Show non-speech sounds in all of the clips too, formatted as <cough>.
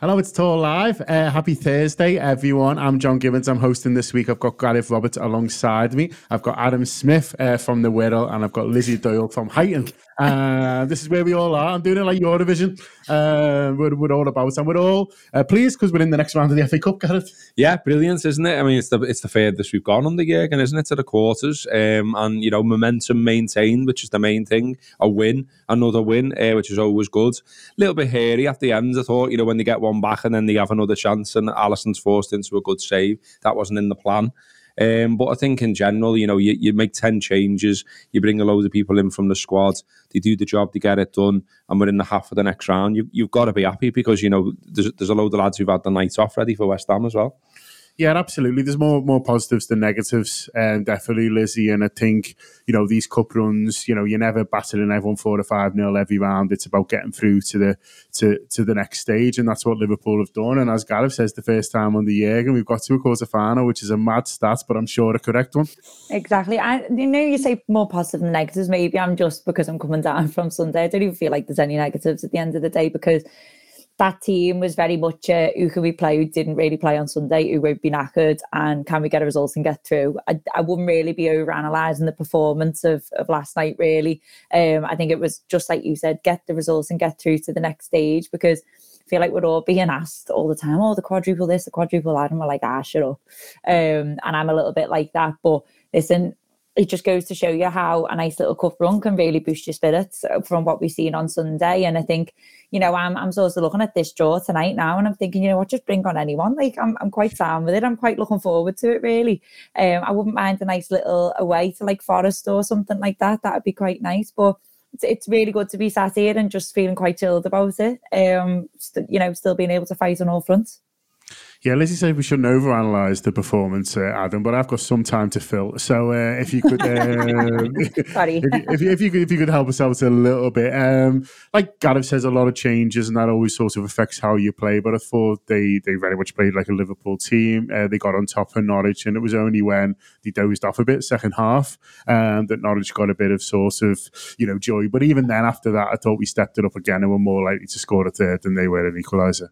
Hello, it's TAW Live. Uh, happy Thursday, everyone. I'm John Gibbons. I'm hosting this week. I've got Gareth Roberts alongside me. I've got Adam Smith uh, from The Wirral, and I've got Lizzi Doyle from Huyton. Uh, this is where we all are. I'm doing it like your division. Uh, we're, we're all about, and we're all uh, pleased because we're in the next round of the FA Cup, Gareth. Yeah, brilliant, isn't it? I mean, it's the it's the furthest we've gone on the Jurgen, isn't it, to the quarters? Um, and you know, momentum maintained, which is the main thing. A win, another win, uh, which is always good. A little bit hairy at the end. I thought, you know, when they get one back and then they have another chance, and Alisson's forced into a good save. That wasn't in the plan. Um, but I think in general, you know, you, you make 10 changes, you bring a load of people in from the squad, they do the job, they get it done, and we're in the half of the next round. You, you've got to be happy because, you know, there's, there's a load of lads who've had the night off ready for West Ham as well. Yeah, absolutely. There's more more positives than negatives, um, definitely, Lizzi. And I think you know these cup runs. You know, you're never battering everyone four to five nil every round. It's about getting through to the to to the next stage, and that's what Liverpool have done. And as Gareth says, the first time on the year, and we've got to a quarter final, which is a mad stat, but I'm sure a correct one. Exactly. I you know you say more positive than negatives. Maybe I'm just because I'm coming down <laughs> from Sunday. I don't even feel like there's any negatives at the end of the day because that team was very much uh, who can we play who didn't really play on Sunday, who won't be knackered, and can we get a result and get through? I, I wouldn't really be over analysing the performance of, of last night, really. Um, I think it was just like you said, get the results and get through to the next stage because I feel like we're all being asked all the time, oh, the quadruple this, the quadruple that, and we're like, ah, shut up. Um, and I'm a little bit like that. But listen, it just goes to show you how a nice little cup run can really boost your spirits uh, from what we've seen on Sunday. And I think, you know, I'm I'm sort of looking at this draw tonight now and I'm thinking, you know what, just bring on anyone. Like I'm I'm quite down with it. I'm quite looking forward to it really. Um I wouldn't mind a nice little away to like Forest or something like that. That would be quite nice. But it's, it's really good to be sat here and just feeling quite chilled about it. Um, st- you know, still being able to fight on all fronts. Yeah, Lizzi said we shouldn't overanalyze the performance, uh, Adam, but I've got some time to fill. So uh, if you could, um, <laughs> Sorry. if, you, if, you, if you could, if you could help us out a little bit. Um, like Gareth says, a lot of changes, and that always sort of affects how you play. But I thought they they very much played like a Liverpool team. Uh, they got on top of Norwich, and it was only when they dozed off a bit second half um, that Norwich got a bit of sort of you know joy. But even then, after that, I thought we stepped it up again and were more likely to score a third than they were an equaliser.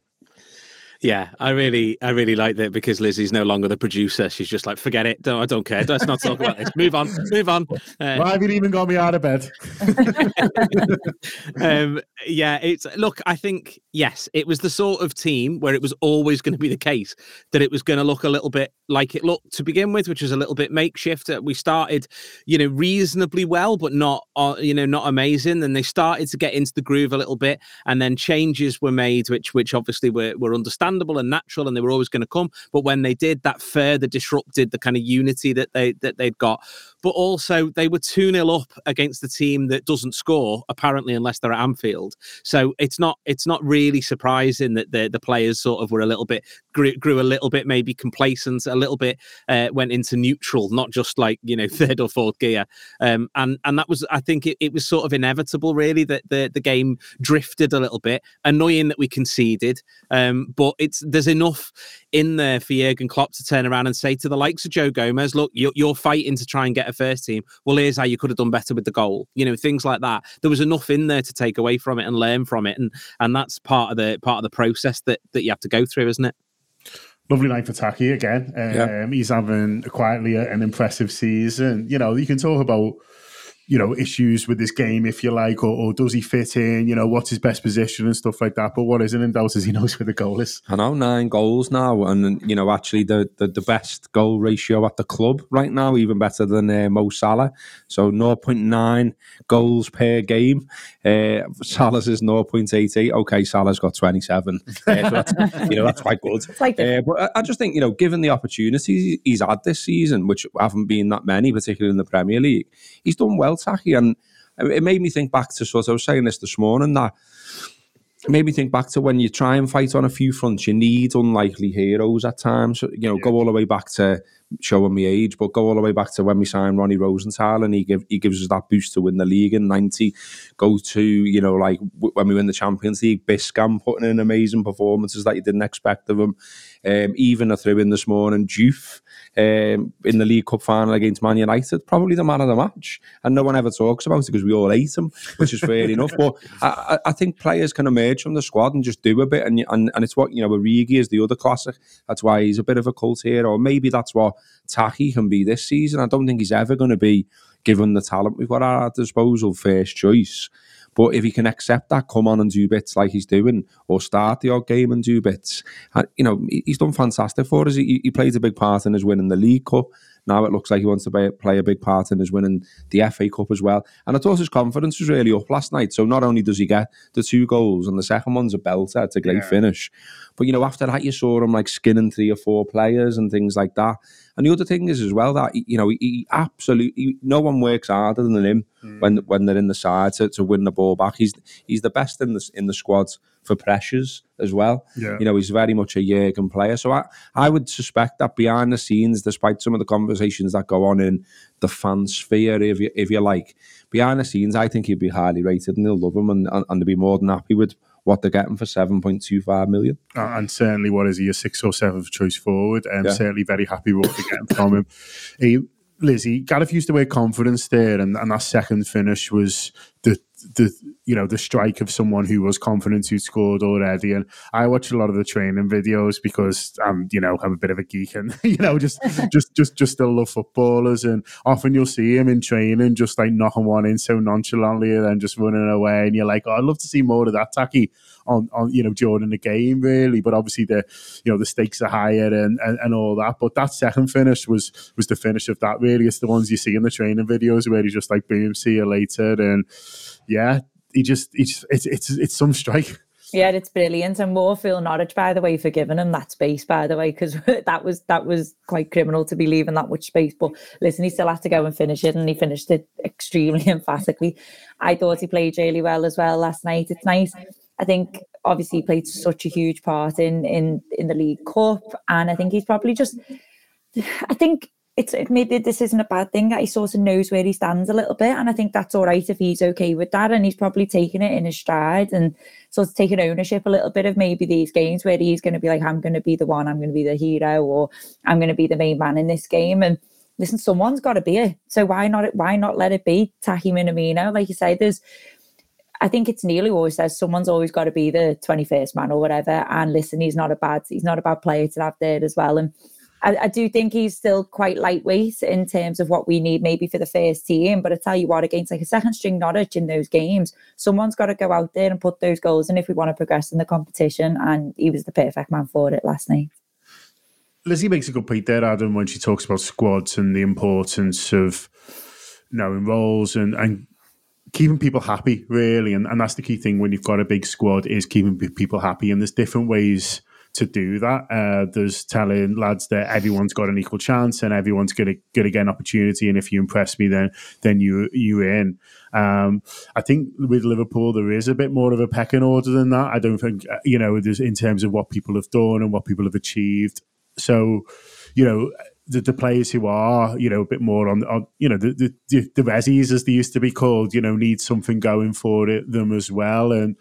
Yeah, I really, I really like that because Lizzi's no longer the producer. She's just like, forget it. No, I don't care. Let's not talk about this. Move on. Move on. Uh, <laughs> Why have you even got me out of bed? <laughs> um, yeah, it's look. I think yes, it was the sort of team where it was always going to be the case that it was going to look a little bit like it looked to begin with, which was a little bit makeshift. We started, you know, reasonably well, but not, uh, you know, not amazing. Then they started to get into the groove a little bit, and then changes were made, which, which obviously were were understandable understandable and natural, and they were always going to come. But when they did, that further disrupted the kind of unity that they that they'd got. But also, they were two 0 up against the team that doesn't score apparently unless they're at Anfield. So it's not it's not really surprising that the the players sort of were a little bit grew, grew a little bit maybe complacent, a little bit uh, went into neutral, not just like you know <laughs> third or fourth gear. Um, and and that was I think it, it was sort of inevitable really that the the game drifted a little bit. Annoying that we conceded, um, but it's there's enough in there for Jurgen Klopp to turn around and say to the likes of Joe Gomez, look, you're, you're fighting to try and get a first team. Well, here's how you could have done better with the goal. You know, things like that. There was enough in there to take away from it and learn from it, and and that's part of the part of the process that that you have to go through, isn't it? Lovely night for Taki again. Um, yeah. He's having quietly an impressive season. You know, you can talk about you know issues with this game, if you like, or, or, does he fit in? You know, what's his best position and stuff like that. But what isn't in doubt is he knows where the goal is. I know nine goals now, and you know actually the the, the best goal ratio at the club right now, even better than uh, Mo Salah. So 0.9 goals per game. Uh, Salah's is 0.88. Okay, Salah's got 27. Uh, so that's, you know that's quite good. Like uh, but I, I just think you know, given the opportunities he's had this season, which haven't been that many, particularly in the Premier League, he's done well Taki. And it made me think back to sort of, I was saying this this morning that it made me think back to when you try and fight on a few fronts, you need unlikely heroes at times. You know, yeah. go all the way back to showing me age, but go all the way back to when we signed Ronnie Rosenthal and he give he gives us that boost to win the league in '90. Go to you know like w- when we win the Champions League, Biscan putting in amazing performances that you didn't expect of him. Um, even a throw in this morning, Diouf um, in the League Cup final against Man United, probably the man of the match, and no one ever talks about it because we all hate him, which is fair <laughs> enough. But I, I, think players can emerge from the squad and just do a bit, and and, and it's what you know. Origi is the other classic. That's why he's a bit of a cult hero. Or maybe that's what Taki can be this season. I don't think he's ever going to be given the talent we've got at our disposal first choice. But if he can accept that, come on and do bits like he's doing, or start the odd game and do bits, and, you know, he's done fantastic for us. He, he played a big part in his winning the League Cup. Now it looks like he wants to play a big part in his winning the FA Cup as well. And I thought his confidence was really up last night. So not only does he get the two goals, and the second one's a belter, it's a great yeah. finish. But you know, after that, you saw him like skinning three or four players and things like that. And the other thing is as well that you know he absolutely no one works harder than him mm. when when they're in the side to, to win the ball back. He's he's the best in the in the squads for pressures as well. Yeah. You know, he's very much a Jurgen player. So I, I would suspect that behind the scenes, despite some of the conversations that go on in the fan sphere, if you, if you like, behind the scenes, I think he'd be highly rated and they'll love him and, and, and they'll be more than happy with what they're getting for 7.25 million. Uh, and certainly, what is he, a sixth or seventh choice forward? And yeah. certainly very happy with what they're getting from him. <laughs> He, Lizzi, Gareth used the word confidence there, and, and that second finish was the the you know the strike of someone who was confident who scored already. And I watch a lot of the training videos because I'm you know I'm a bit of a geek and <laughs> you know just <laughs> just just just still love footballers. And often you'll see him in training just like knocking one in so nonchalantly and then just running away. And you're like, oh, I'd love to see more of that tacky on on you know during the game really. But obviously the you know the stakes are higher and, and and all that. But that second finish was was the finish of that really. It's the ones you see in the training videos where he's just like boom, see you later and yeah, he just, he just it's, it's, it's some strike. Yeah, it's brilliant. And more Phil Norwich, by the way, for giving him that space, by the way, because <laughs> that was that was quite criminal to be leaving that much space. But listen, he still had to go and finish it, and he finished it extremely <laughs> emphatically. I thought he played really well as well last night. It's nice. I think obviously he played such a huge part in in in the League Cup, and I think he's probably just. <sighs> I think it's it maybe this isn't a bad thing that he sort of knows where he stands a little bit, and I think that's all right if he's okay with that, and he's probably taking it in his stride and sort of taking ownership a little bit of maybe these games where he's going to be like, I'm going to be the one, I'm going to be the hero, or I'm going to be the main man in this game, and listen, someone's got to be it, so why not? Why not let it be Taki Minamino? Like you say, there's. I think it's who always says someone's always got to be the 21st man or whatever. And listen, he's not a bad he's not a bad player to have there as well. And I, I, do think he's still quite lightweight in terms of what we need maybe for the first team. But I tell you what, against like a second string Norwich in those games, someone's got to go out there and put those goals in if we want to progress in the competition. And he was the perfect man for it last night. Lizzi makes a good point there, Adam, when she talks about squads and the importance of knowing roles and, and keeping people happy, really. And, and that's the key thing when you've got a big squad is keeping people happy. And there's different ways to do that. Uh, there's telling lads that everyone's got an equal chance and everyone's gonna gonna get an opportunity. And if you impress me, then then you you in. Um, I think with Liverpool there is a bit more of a pecking order than that. I don't think uh, you know in terms of what people have done and what people have achieved. So you know the, the, players who are, you know, a bit more on, on you know, the, the the resis as they used to be called, you know, need something going for it them as well. And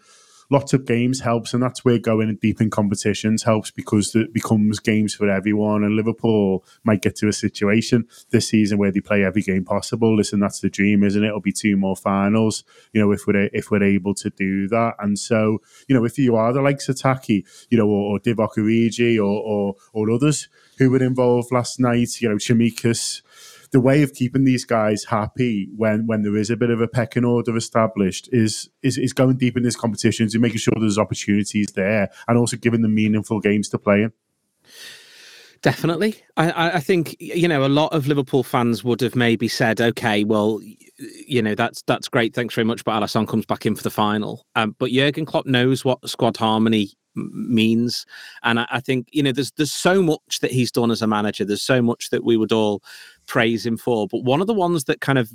lots of games helps, and that's where going deep in competitions helps because it becomes games for everyone. And Liverpool might get to a situation this season where they play every game possible. Listen, that's the dream, isn't it? It'll be two more finals, you know, if we're if we're able to do that. And so, you know, if you are the likes of Taki, you know, or, or Divock Origi or, or or others who were involved last night, you know, Tsimikas the way of keeping these guys happy when when there is a bit of a pecking order established is is, is going deep in these competitions and making sure there's opportunities there and also giving them meaningful games to play in. Definitely. I, I think, you know, a lot of Liverpool fans would have maybe said, okay, well, you know, that's that's great. Thanks very much. But Alisson comes back in for the final. Um, but Jurgen Klopp knows what squad harmony means. And I, I, think, you know, there's there's so much that he's done as a manager. There's so much that we would all praise him for. But one of the ones that kind of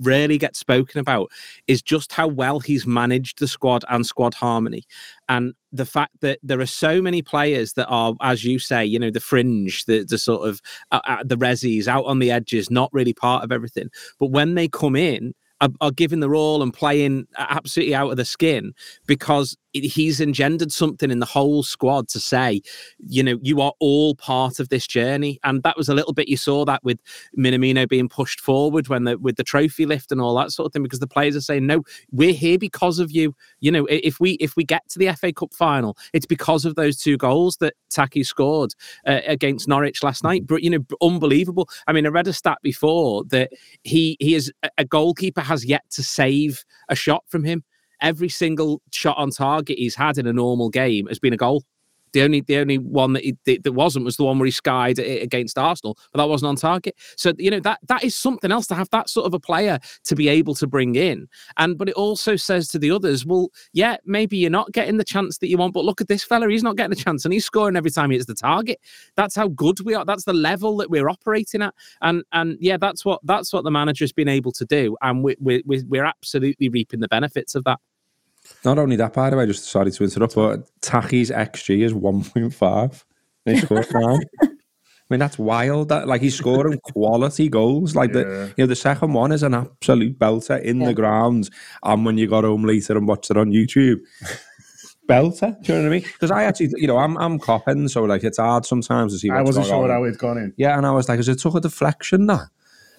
rarely gets spoken about is just how well he's managed the squad and squad harmony. And the fact that there are so many players that are, as you say, you know, the fringe, the, the sort of uh, uh, the resis out on the edges, not really part of everything. But when they come in, are, are giving their all and playing absolutely out of the skin because he's engendered something in the whole squad to say, you know, you are all part of this journey. And that was a little bit you saw that with Minamino being pushed forward when the with the trophy lift and all that sort of thing, because the players are saying, No, we're here because of you. You know, if we if we get to the FA Cup final, it's because of those two goals that Taki scored uh, against Norwich last night. But you know, unbelievable. I mean, I read a stat before that he he is a goalkeeper has yet to save a shot from him every single shot on target he's had in a normal game has been a goal. The only the only one that he, that wasn't was the one where he skied it against Arsenal, but that wasn't on target. So you know that that is something else to have that sort of a player to be able to bring in. And but it also says to the others, well, yeah, maybe you're not getting the chance that you want, but look at this fella, he's not getting a chance, and he's scoring every time he hits the target. That's how good we are. That's the level that we're operating at. And and yeah, that's what that's what the manager's been able to do, and we, we, we're absolutely reaping the benefits of that. Not only that, by the way, just sorry to interrupt, but Taki's XG is 1.5. They scored nine. <laughs> I mean, that's wild. That like he's scoring quality goals. Like yeah. the you know, the second one is an absolute belter in yeah. the ground. And when you got home later and watched it on YouTube, belter. Do you know what I mean? Because I actually, you know, I'm I'm copping, so like it's hard sometimes to see. I wasn't sure on. how it gone in. Yeah, and I was like, is it took a deflection that?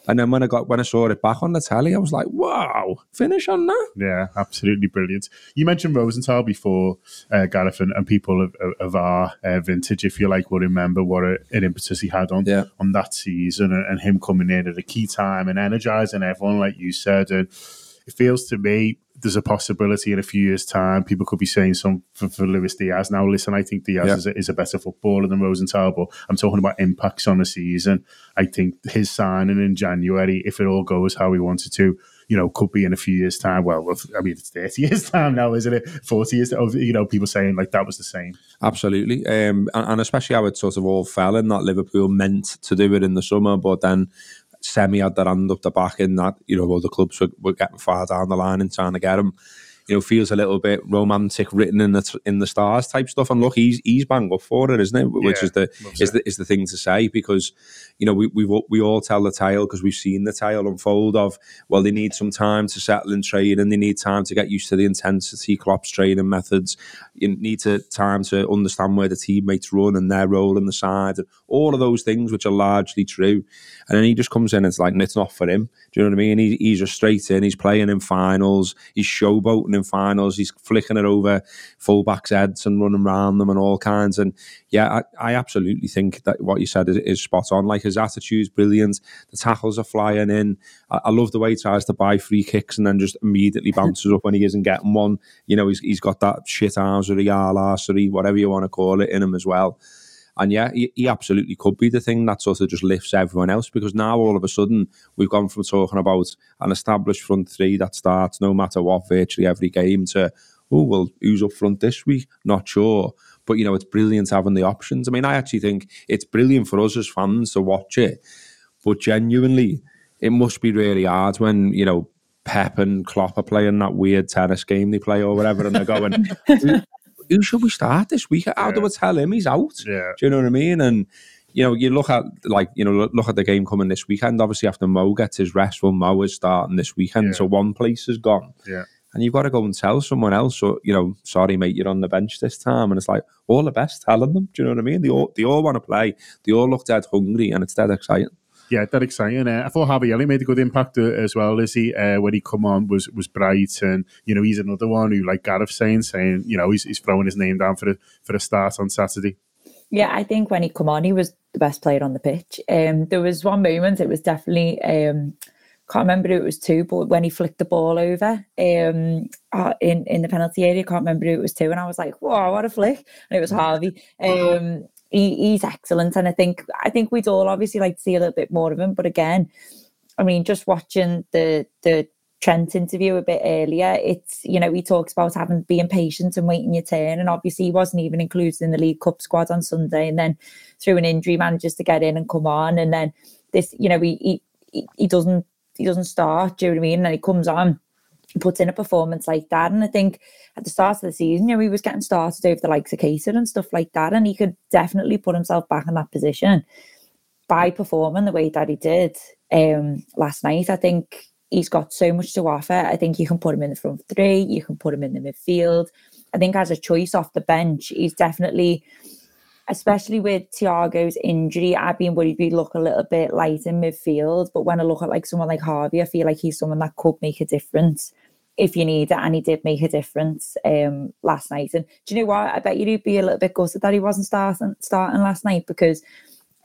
And then when I got when I saw it back on the telly, I was like, "Wow, finish on that!" Yeah, absolutely brilliant. You mentioned Rosenthal before, uh, Gareth, and, and people of, of our uh, vintage, if you like, will remember what a, an impetus he had on yeah. on that season, and, and him coming in at a key time and energizing everyone, like you said. And it feels to me there's a possibility in a few years' time people could be saying something for, for Luis Diaz. Now, listen, I think Diaz yeah. is, a, is, a, better footballer than Rosenthal, but I'm talking about impacts on the season. I think his signing in January, if it all goes how he wanted to, you know, could be in a few years' time. Well, I mean, it's 30 <laughs> years' time now, isn't it? 40 years of, you know, people saying like that was the same. Absolutely. Um, and, and especially how it sort of all fell in that Liverpool meant to do it in the summer, but then Semi had their hand up the back in that, you know, all the clubs were, were getting far down the line and trying to get him you know, feels a little bit romantic, written in the in the stars type stuff. And look, he's he's bang up for it, isn't it? Which yeah, is the is it. the is the thing to say because you know we we we all tell the tale because we've seen the tale unfold of well, they need some time to settle in training, and they need time to get used to the intensity, Klopp's training methods, you need to time to understand where the teammates run and their role in the side, and all of those things which are largely true. And then he just comes in and it's like it's not for him. Do you know what I mean? He, he's just straight in. He's playing in finals. He's showboating in finals. He's flicking it over fullbacks' heads and running around them and all kinds. And yeah, I, I absolutely think that what you said is, is, spot on. Like his attitude's brilliant. The tackles are flying in. I, I, love the way he tries to buy free kicks and then just immediately bounces up when he isn't getting one. You know, he's, he's got that shit arms or the a whatever you want to call it, in him as well. And yeah, he, he, absolutely could be the thing that sort of just lifts everyone else because now all of a sudden we've gone from talking about an established front three that starts no matter what virtually every game to, oh, well, who's up front this week? Not sure. But, you know, it's brilliant having the options. I mean, I actually think it's brilliant for us as fans to watch it. But genuinely, it must be really hard when, you know, Pep and Klopp are playing that weird tennis game they play or whatever, and they're going, should we start this week? How yeah. do we tell him he's out? Yeah. Do you know what I mean? And you know, you look at like you know, look at the game coming this weekend. Obviously, after Mo gets his rest, well, Mo is starting this weekend, yeah. so one place is gone. Yeah. And you've got to go and tell someone else, or you know, sorry, mate, you're on the bench this time. And it's like all the best telling them. Do you know what I mean? They all they all want to play. They all look dead hungry, and it's dead exciting yeah, that exciting. Uh, I thought Harvey Elliott made a good impact uh, as well. Is he uh, when he come on was was bright, and you know he's another one who, like Gareth saying, saying you know he's, he's throwing his name down for a for a start on Saturday. Yeah, I think when he come on, he was the best player on the pitch. Um, there was one moment; it was definitely. Um, can't remember who it was two, but when he flicked the ball over um, uh, in in the penalty area, can't remember who it was two, and I was like, "Whoa, what a flick!" And it was Harvey. Um, he, he's excellent, and I think I think we'd all obviously like to see a little bit more of him. But again, I mean, just watching the the Trent interview a bit earlier, it's you know he talks about having being patient and waiting your turn, and obviously he wasn't even included in the League Cup squad on Sunday, and then through an injury manages to get in and come on, and then this, you know, he he, he doesn't he doesn't start. Do you know what I mean? And he comes on, puts in a performance like that. And I think at the start of the season, you know, he was getting started over the likes of Keita and stuff like that, and he could definitely put himself back in that position by performing the way that he did um, last night. I think he's got so much to offer. I think you can put him in the front three, you can put him in the midfield. I think as a choice off the bench, he's definitely, especially with Thiago's injury, I've been worried we look a little bit light in midfield. But when I look at like someone like Harvey, I feel like he's someone that could make a difference if you need it, and he did make a difference um, last night. And do you know what? I bet you'd be a little bit gutted that he wasn't starting starting last night because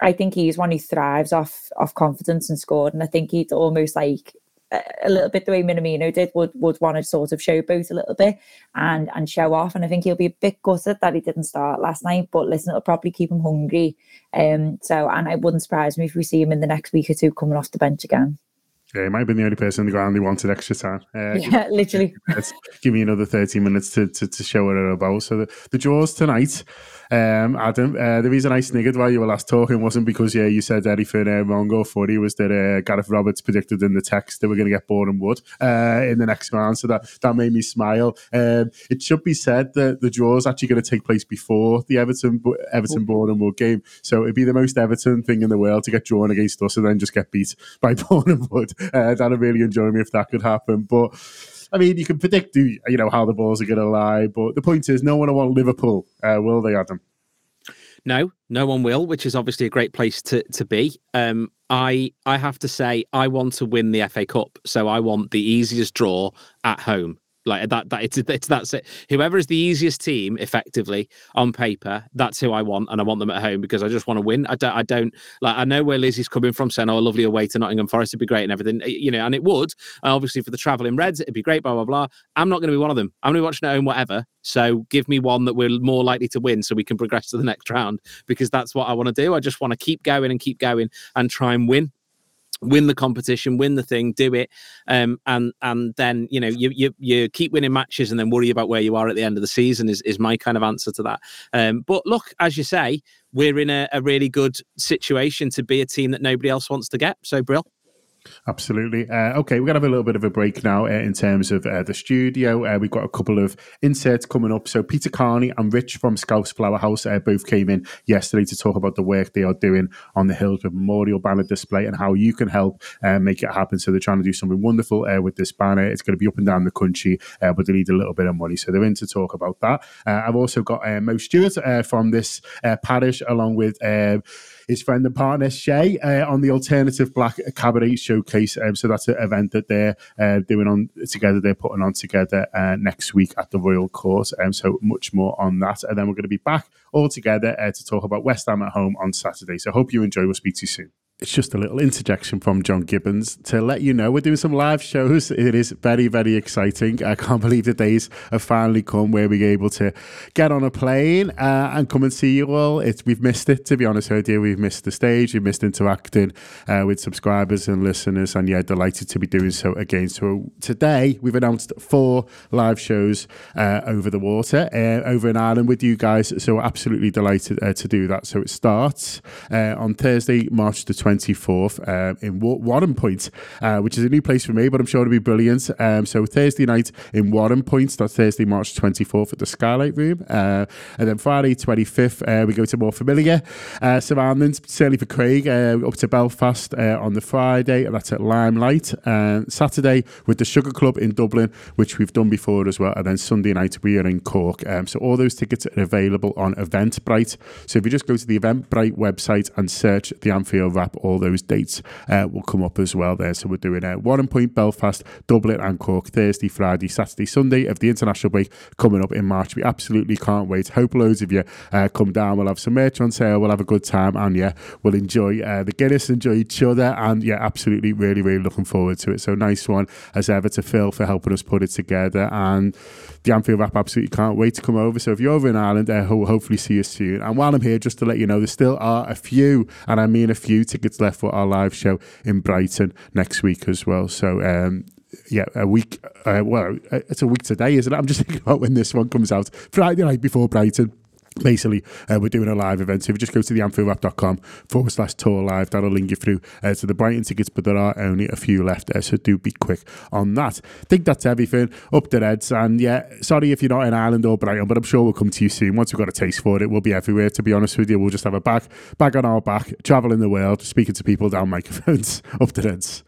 I think he's one who thrives off off confidence and scored, and I think he'd almost like a little bit the way Minamino did would would want to sort of showboat a little bit and and show off. And I think he'll be a bit gutted that he didn't start last night. But listen, it'll probably keep him hungry. Um. So and it wouldn't surprise me if we see him in the next week or two coming off the bench again. Yeah, he might have been the only person on the ground who wanted extra time. Uh, yeah, <laughs> literally. <laughs> Give me another 30 minutes to, to, to show it's about. So the, the draws tonight, um, Adam, uh, the reason I sniggered while you were last talking wasn't because, yeah, you said anything uh, wrong or funny, was that uh, Gareth Roberts predicted in the text that we're going to get Boreham Wood uh, in the next round. So that, that made me smile. Um, it should be said that the draw is actually going to take place before the Everton Everton Boreham Wood game. So it'd be the most Everton thing in the world to get drawn against us and then just get beat by <laughs> Boreham Wood. Uh, that'd really enjoy me if that could happen. But I mean, you can predict, you know, how the balls are going to lie, but the point is, no one will want Liverpool, uh, will they, Adam? No, no one will, which is obviously a great place to to be. Um, I I have to say, I want to win the FA Cup, so I want the easiest draw at home. Like that, that it's, it's that's it. Whoever is the easiest team, effectively on paper, that's who I want, and I want them at home because I just want to win. I don't, I don't like. I know where Lizzi's coming from, saying, "Oh, a lovely away to Nottingham Forest would be great and everything," you know, and it would. obviously, for the travelling Reds, it'd be great. Blah blah blah. I'm not going to be one of them. I'm going to be watching at home, whatever. So give me one that we're more likely to win, so we can progress to the next round because that's what I want to do. I just want to keep going and keep going and try and win win the competition, win the thing, do it, um, and and then you know you, you you keep winning matches and then worry about where you are at the end of the season is is my kind of answer to that. Um, but look, as you say, we're in a, a really good situation to be a team that nobody else wants to get. So, Brill. Absolutely. Uh, okay, we're going to have a little bit of a break now uh, in terms of uh, the studio. Uh, we've got a couple of inserts coming up. So, Peter Carney and Rich from Scouse Flower House uh, both came in yesterday to talk about the work they are doing on the Hillsborough Memorial banner display and how you can help uh, make it happen. So, they're trying to do something wonderful with this banner. It's going to be up and down the country, but they need a little bit of money. So, they're in to talk about that. I've also got Mo Stewart from this parish, along with his friend and partner Che uh, on the Alternative Black Cabaret Showcase. Um, so that's an event that they're uh, doing on together. They're putting on together uh, next week at the Royal Court. Um, so much more on that, and then we're going to be back all together uh, to talk about West Ham at home on Saturday. So hope you enjoy. We'll speak to you soon it's just a little interjection from John Gibbons to let you know we're doing some live shows. It is very, very exciting. I can't <laughs> believe the days have finally come where we're able to get on a plane uh, and come and see you all. It's we've missed it to be honest with you. We've missed the stage. We've missed interacting uh, with subscribers and listeners, and yeah, delighted to be doing so again. So today we've announced four live shows uh, over the water uh, over in Ireland with you guys. So we're absolutely delighted uh, to do that. So it starts uh, on Thursday, March the 20th. 24th uh, in Warrenpoint, uh, which is a new place for me, but I'm sure it'll be brilliant. Um, so Thursday night in Warrenpoint, that's Thursday, March 24th at the Skylight Room. Uh, and then Friday, 25th, uh, we go to more familiar uh, surroundings, certainly for Craig, uh, up to Belfast on the Friday, that's at Limelight. Saturday with the Sugar Club in Dublin, which we've done before as well. And then Sunday night, we are in Cork. Um, so all those tickets are available on Eventbrite. So if you just go to the Eventbrite website and search the Anfield Wrap all those dates uh, will come up as well there. So we're doing uh, Warrenpoint, Belfast, Dublin, and Cork Thursday, Friday, Saturday, Sunday of the international break coming up in March. We absolutely can't wait. Hope loads of you uh, come down. We'll have some merch on sale. We'll have a good time, and yeah, we'll enjoy uh, the Guinness, enjoy each other, and yeah, absolutely, really, really looking forward to it. So nice one as ever to Phil for helping us put it together, and the Anfield absolutely can't wait to come over. So if you're over in Ireland, uh, we'll hopefully see you soon. And while I'm here, just to let you know, there still are a few, and I mean a few tickets tickets left for our live show in Brighton next week as well. So um, yeah, a week. Uh, well, it's a week today, isn't it? I'm just <laughs> thinking about when this one comes out. Friday night before Brighton. Basically uh, we're doing a live event. So if you just go to the anfieldwrap.com forward slash tour live that'll link you through uh, to the Brighton tickets but there are only a few left uh, so do be quick on that. I think that's everything. Up the Reds and yeah sorry if you're not in Ireland or Brighton but I'm sure we'll come to you soon. Once we've got a taste for it we'll be everywhere to be honest with you. We'll just have a bag bag on our back traveling the world speaking to people down microphones. <laughs> Up the Reds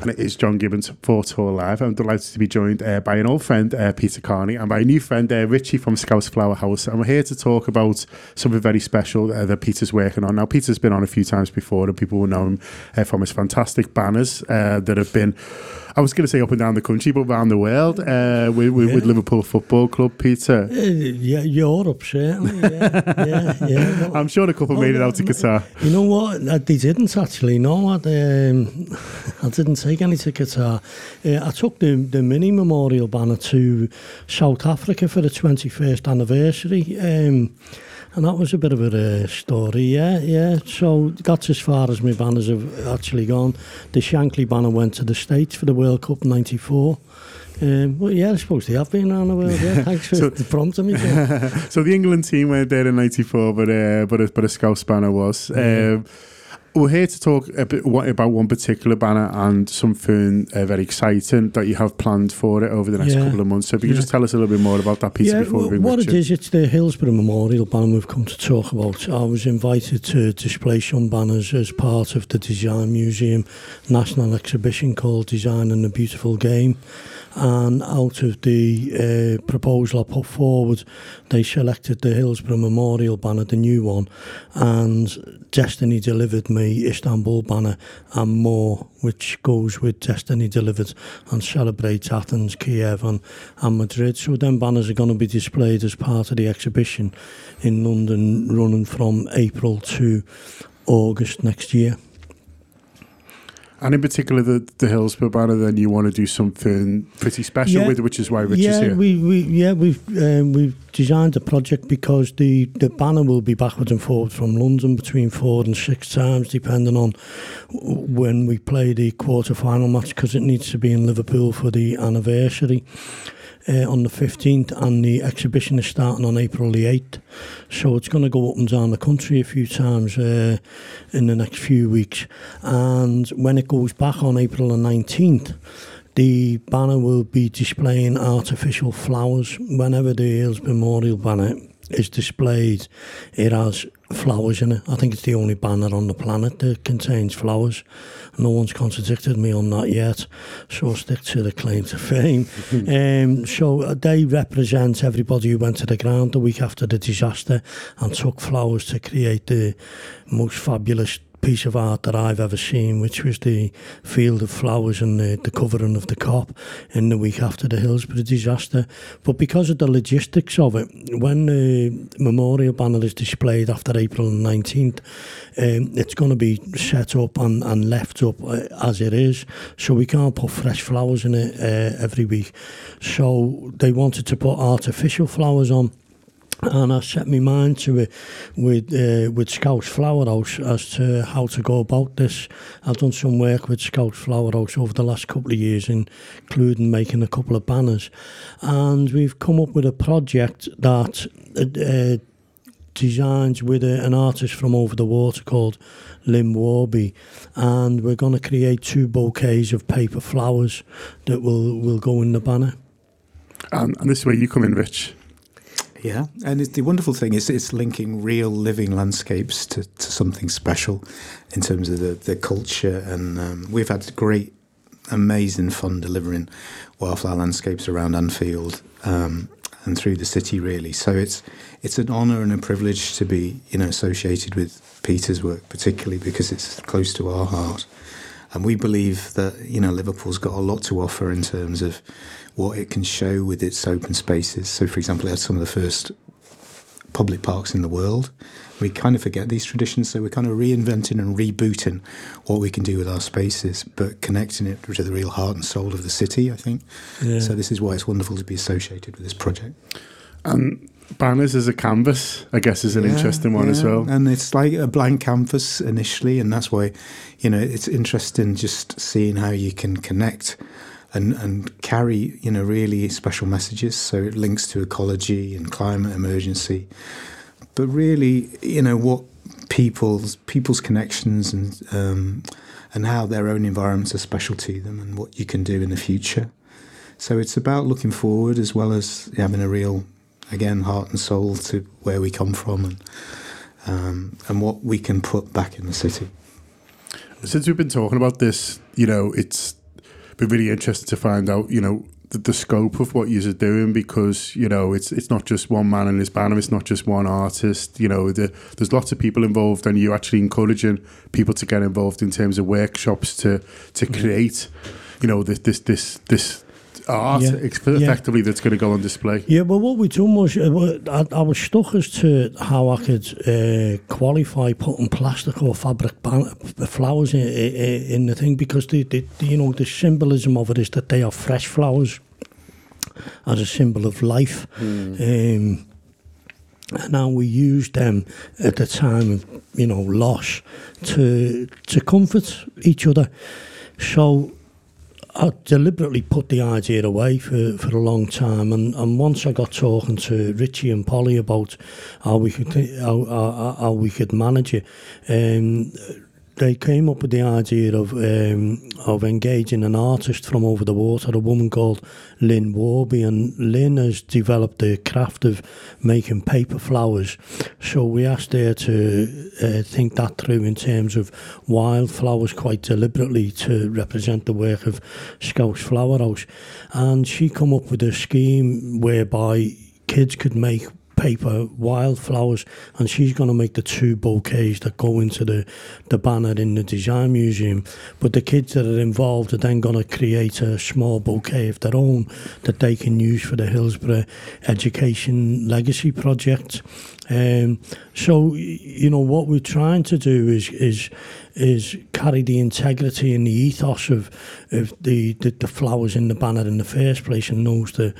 and it is John Gibbons for TAW Live. I'm delighted to be joined uh, by an old friend, uh, Peter Carney, and by a new friend, uh, Richie from Scouse Flower House. And we're here to talk about something very special uh, that Peter's working on. Now, Peter's been on a few times before, and people will know him uh, from his fantastic banners uh, that have been I was going to say up and down the country, but around the world uh, with, with, yeah. with, Liverpool Football Club, Peter. Uh, yeah, Europe, certainly. Yeah, yeah, yeah. <laughs> I'm sure a couple oh, made it out to Qatar. You know what? Uh, they didn't actually. No, what? Um, I didn't take any to Qatar. Uh, I took the, the mini memorial banner to South Africa for the 21st anniversary. Um, and that was a bit of a uh, story, yeah, yeah. So that's as far as my banners have actually gone. The Shankly banner went to the States for the World Cup 94. Um, well, yeah, I suppose they have been around the world. Yeah, <laughs> thanks for so, prompting me. <laughs> so the England team went there in '94, but uh, but a, but a Scouse banner was. Um, we're here to talk a bit about one particular banner and something uh, very exciting that you have planned for it over the next yeah. couple of months. So if you yeah. could just tell us a little bit more about that piece yeah, before we What it is, it's the Hillsborough Memorial banner we've come to talk about. I was invited to display some banners as part of the Design Museum national exhibition called Design and the Beautiful Game and out of the uh, proposal I put forward, they selected the Hillsborough Memorial banner, the new one, and Destiny delivered me Istanbul banner and more, which goes with Destiny delivered and celebrates Athens, Kiev, and, and Madrid. So then banners are going to be displayed as part of the exhibition in London, running from April to August next year. And in particular, the, the Hillsborough banner, then you want to do something pretty special yeah, with, which is why Rich yeah, is here. We, we, yeah, we've um, we've designed a project because the, the banner will be backwards and forwards from London between four and six times, depending on when we play the quarter final match, because it needs to be in Liverpool for the anniversary uh, on the 15th and the exhibition is starting on April the 8th. So it's going to go up and down the country a few times uh, in the next few weeks. And when it goes back on April the 19th, the banner will be displaying artificial flowers. Whenever the Eels Memorial banner is displayed, it has flowers in it. I think it's the only banner on the planet that contains flowers. No one's contradicted me on that yet, so I'll stick to the claim to fame. <laughs> um, so uh, they represent everybody who went to the ground the week after the disaster and took flowers to create the most fabulous piece of art that I've ever seen, which was the field of flowers and the, the covering of the Kop in the week after the Hillsborough disaster. But because of the logistics of it, when the memorial banner is displayed after April 19th, um, it's going to be set up and, and left up uh, as it is. So we can't put fresh flowers in it uh, every week. So they wanted to put artificial flowers on and I set my mind to it with uh, with Scouse Flower House as to how to go about this. I've done some work with Scouse Flower House over the last couple of years, including making a couple of banners, and we've come up with a project that uh, designs with a, an artist from over the water called Lynn Warby, and we're going to create two bouquets of paper flowers that will will go in the banner. And, and this is where you come in, Rich. Yeah, and the wonderful thing is it's linking real living landscapes to, to something special in terms of the, the culture. And um, we've had great, amazing fun delivering wildflower landscapes around Anfield um, and through the city, really. So it's it's an honour and a privilege to be you know associated with Peter's work, particularly because it's close to our heart. And we believe that you know Liverpool's got a lot to offer in terms of what it can show with its open spaces. So, for example, it had some of the first public parks in the world. We kind of forget these traditions, so we're kind of reinventing and rebooting what we can do with our spaces, but connecting it to the real heart and soul of the city, I think. Yeah. So, this is why it's wonderful to be associated with this project. And banners as a canvas, I guess, is an yeah, interesting one yeah. as well. And it's like a blank canvas initially, and that's why, you know, it's interesting just seeing how you can connect and, and carry you know really special messages. So it links to ecology and climate emergency, but really, you know, what people's people's connections and um, and how their own environments are special to them, and what you can do in the future. So it's about looking forward as well as having a real, again, heart and soul to where we come from and um, and what we can put back in the city. Since we've been talking about this, you know, it's been really interested to find out, you know, the, the scope of what you're doing because you know it's it's not just one man in this band, it's not just one artist. You know, the, there's lots of people involved, and you're actually encouraging people to get involved in terms of workshops to to mm-hmm. create, you know, this this this this art Yeah. ex- Yeah. effectively that's going to go on display. Yeah, well, what we done was uh, I, I was stuck as to how I could uh, qualify putting plastic or fabric ban- flowers in, in, in the thing because the, the, you know the symbolism of it is that they are fresh flowers as a symbol of life. Um, and now we use them at the time of you know loss to to comfort each other. So I deliberately put the idea away for, for a long time, and, and once I got talking to Richie and Polly about how we could how, how, how we could manage it, um, they came up with the idea of um, of engaging an artist from over the water, a woman called Lynn Warby, and Lynn has developed the craft of making paper flowers. So we asked her to uh, think that through in terms of wildflowers quite deliberately to represent the work of Scouse Flower House, and she come up with a scheme whereby kids could make paper wildflowers and she's going to make the two bouquets that go into the, the banner in the design museum. But the kids that are involved are then going to create a small bouquet of their own that they can use for the Hillsborough Education Legacy Project. Um, so you know what we're trying to do is is is carry the integrity and the ethos of of the, the, the flowers in the banner in the first place and those that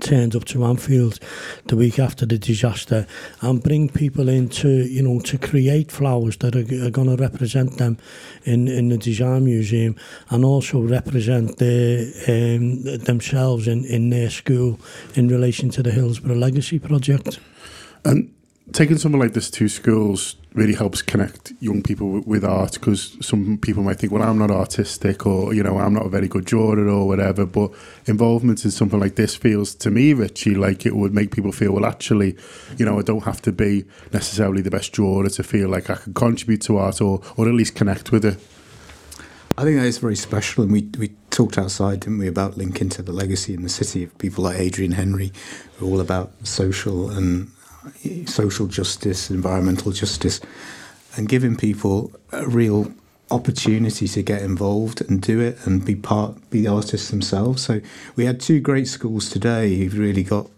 turns up to Anfield the week after the disaster and bring people in to, you know, to create flowers that are, are going to represent them in, in the Design Museum and also represent their, um, themselves in, in their school in relation to the Hillsborough Legacy Project. And taking something like this to schools really helps connect young people with, with art because some people might think, well, I'm not artistic or, you know, I'm not a very good drawer or whatever. But involvement in something like this feels to me, Richie, like it would make people feel, well, actually, you know, I don't have to be necessarily the best drawer to feel like I can contribute to art or, or at least connect with it. I think that is very special, and we we talked outside, didn't we, about linking to the legacy in the city of people like Adrian Henri, who are all about social and social justice, environmental justice, and giving people a real opportunity to get involved and do it and be part, be the artists themselves. So we had two great schools today who've really got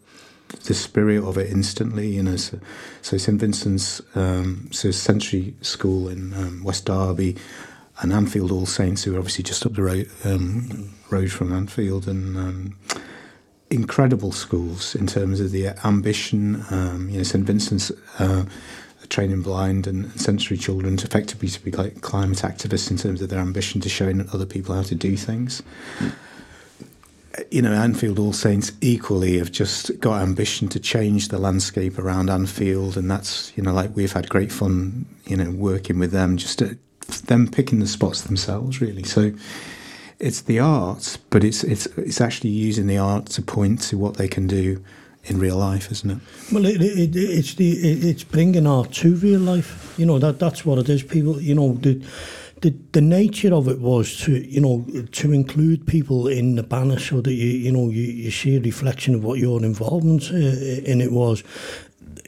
the spirit of it instantly. You know, so, so St Vincent's, um, so Century School in um, West Derby, and Anfield All Saints, who are obviously just up the road, um, road from Anfield, and um, incredible schools in terms of the ambition. Um, you know, St Vincent's. Uh, training blind and sensory children to effectively to be like climate activists in terms of their ambition to showing other people how to do things you know, Anfield All Saints equally have just got ambition to change the landscape around Anfield, and that's you know, like we've had great fun, you know, working with them, just to, them picking the spots themselves, really. So it's the art, but it's it's it's actually using the art to point to what they can do in real life, isn't it? Well, it, it, it's the it, it's bringing art to real life. You know that that's what it is. People, you know, the the the nature of it was to you know to include people in the banner so that you you know you, you see a reflection of what your involvement uh, in it was.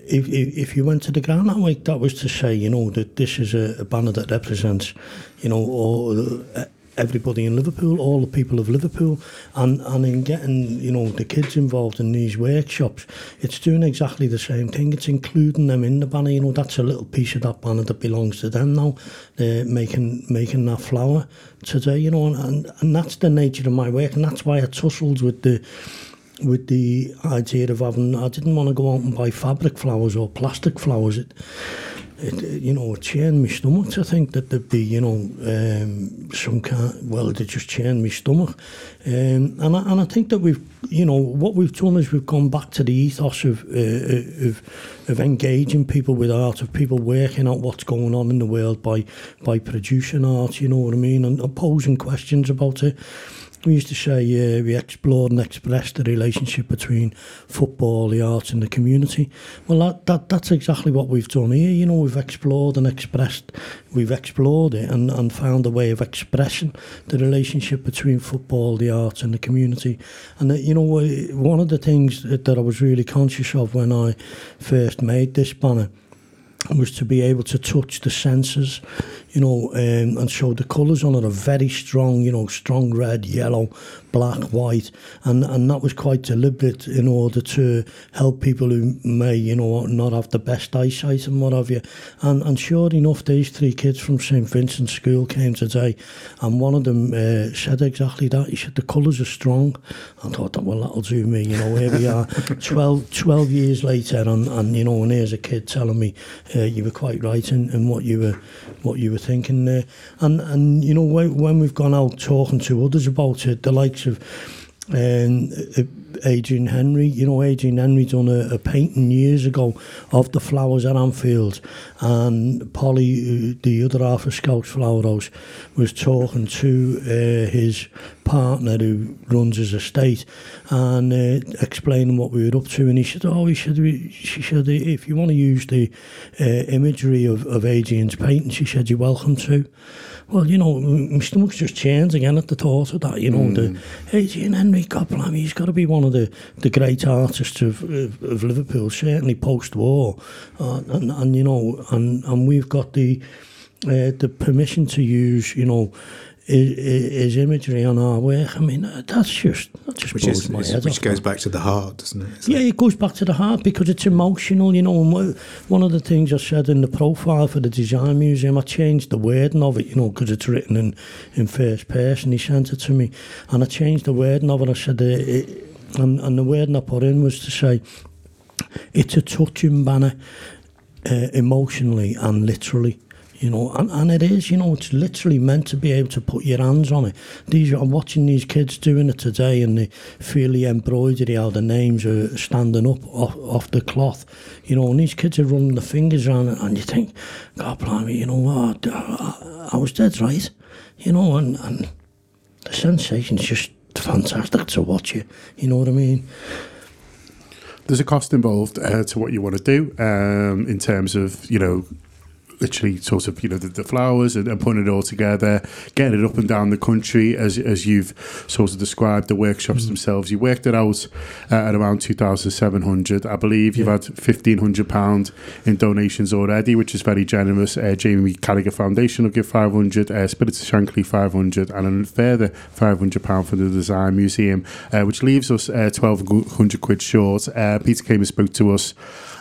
If, if if you went to the ground that week, that was to say, you know, that this is a, a banner that represents, you know, all, uh, everybody in Liverpool, all the people of Liverpool, and, and in getting you know the kids involved in these workshops, it's doing exactly the same thing. It's including them in the banner. You know that's a little piece of that banner that belongs to them now. They're making making that flower today. You know, and, and that's the nature of my work, and that's why I tussled with the with the idea of having. I didn't want to go out and buy fabric flowers or plastic flowers. It, it, you know, it churned my stomach to think that there'd be, you know, um, some kind, well, it just churned my stomach. Um, and, I, and I think that we've, you know, what we've done is we've gone back to the ethos of, uh, of, of engaging people with art, of people working out what's going on in the world by, by producing art, you know what I mean, and posing questions about it. We used to say uh, we explored and expressed the relationship between football, the arts and the community. Well, that, that that's exactly what we've done here. You know, we've explored and expressed, we've explored it and, and found a way of expressing the relationship between football, the arts and the community. And, that, you know, one of the things that, that I was really conscious of when I first made this banner was to be able to touch the senses, you know, um, and so the colours on it are very strong, you know, strong red, yellow, black, white, and, and that was quite deliberate in order to help people who may, you know, not have the best eyesight and what have you. And, and sure enough, these three kids from St Vincent's School came today, and one of them uh, said exactly that. He said, the colours are strong. I thought, that well, that'll do me, you know, here we are <laughs> 12, 12 years later, and, and, you know, and here's a kid telling me uh, you were quite right in, in what you were what you were thinking And, uh, and, and you know, when, when we've gone out talking to others about it, the likes of um, Adrian Henri. You know, Adrian Henri done a, a painting years ago of the flowers at Anfield, and Polly, the other half of ScouseFlowerHouse, was talking to uh, his partner who runs his estate and uh, explaining what we were up to. And he said, "Oh, he said, she said, if you want to use the uh, imagery of, of Adrian's painting, she said, you're welcome to." Well, you know, my stomach's just changed again at the thought of that. You know, mm. the Adrian Henri, God blimey, he's got to be one of the, the great artists of, of, of Liverpool, certainly post-war. Uh, and, and, you know, and, and we've got the uh, the permission to use, you know, his, imagery on our work. I mean, that's just that just which is, which goes back to the heart, doesn't it? It's yeah, like... it goes back to the heart because it's emotional. You know, and one of the things I said in the profile for the design museum, I changed the wording of it. You know, because it's written in in first person. He sent it to me, and I changed the wording of it. I said, uh, it, and, and the wording I put in was to say, it's a touching banner, uh, emotionally and literally you know, and, and it is, you know, it's literally meant to be able to put your hands on it. These I'm watching these kids doing it today, and they feel the embroidery, how the names are standing up off, off the cloth, you know, and these kids are running the fingers around it, and you think, God, blimey, you know what, I, I was dead right, you know, and, and the sensation's just fantastic to watch it, you know what I mean? There's a cost involved uh, to what you want to do um, in terms of, you know, literally sort of you know the, the flowers and, and, putting it all together, getting it up and down the country as as you've sort of described the workshops mm. themselves. You worked it out uh, at around two thousand seven hundred, I believe. You've had fifteen hundred pound in donations already, which is very generous. Uh, Jamie Carragher Foundation will give five hundred, uh, Spirits of Shankly five hundred, and a further five hundred pound for the Design Museum, uh, which leaves us uh, twelve hundred quid short. Uh, Peter came and spoke to us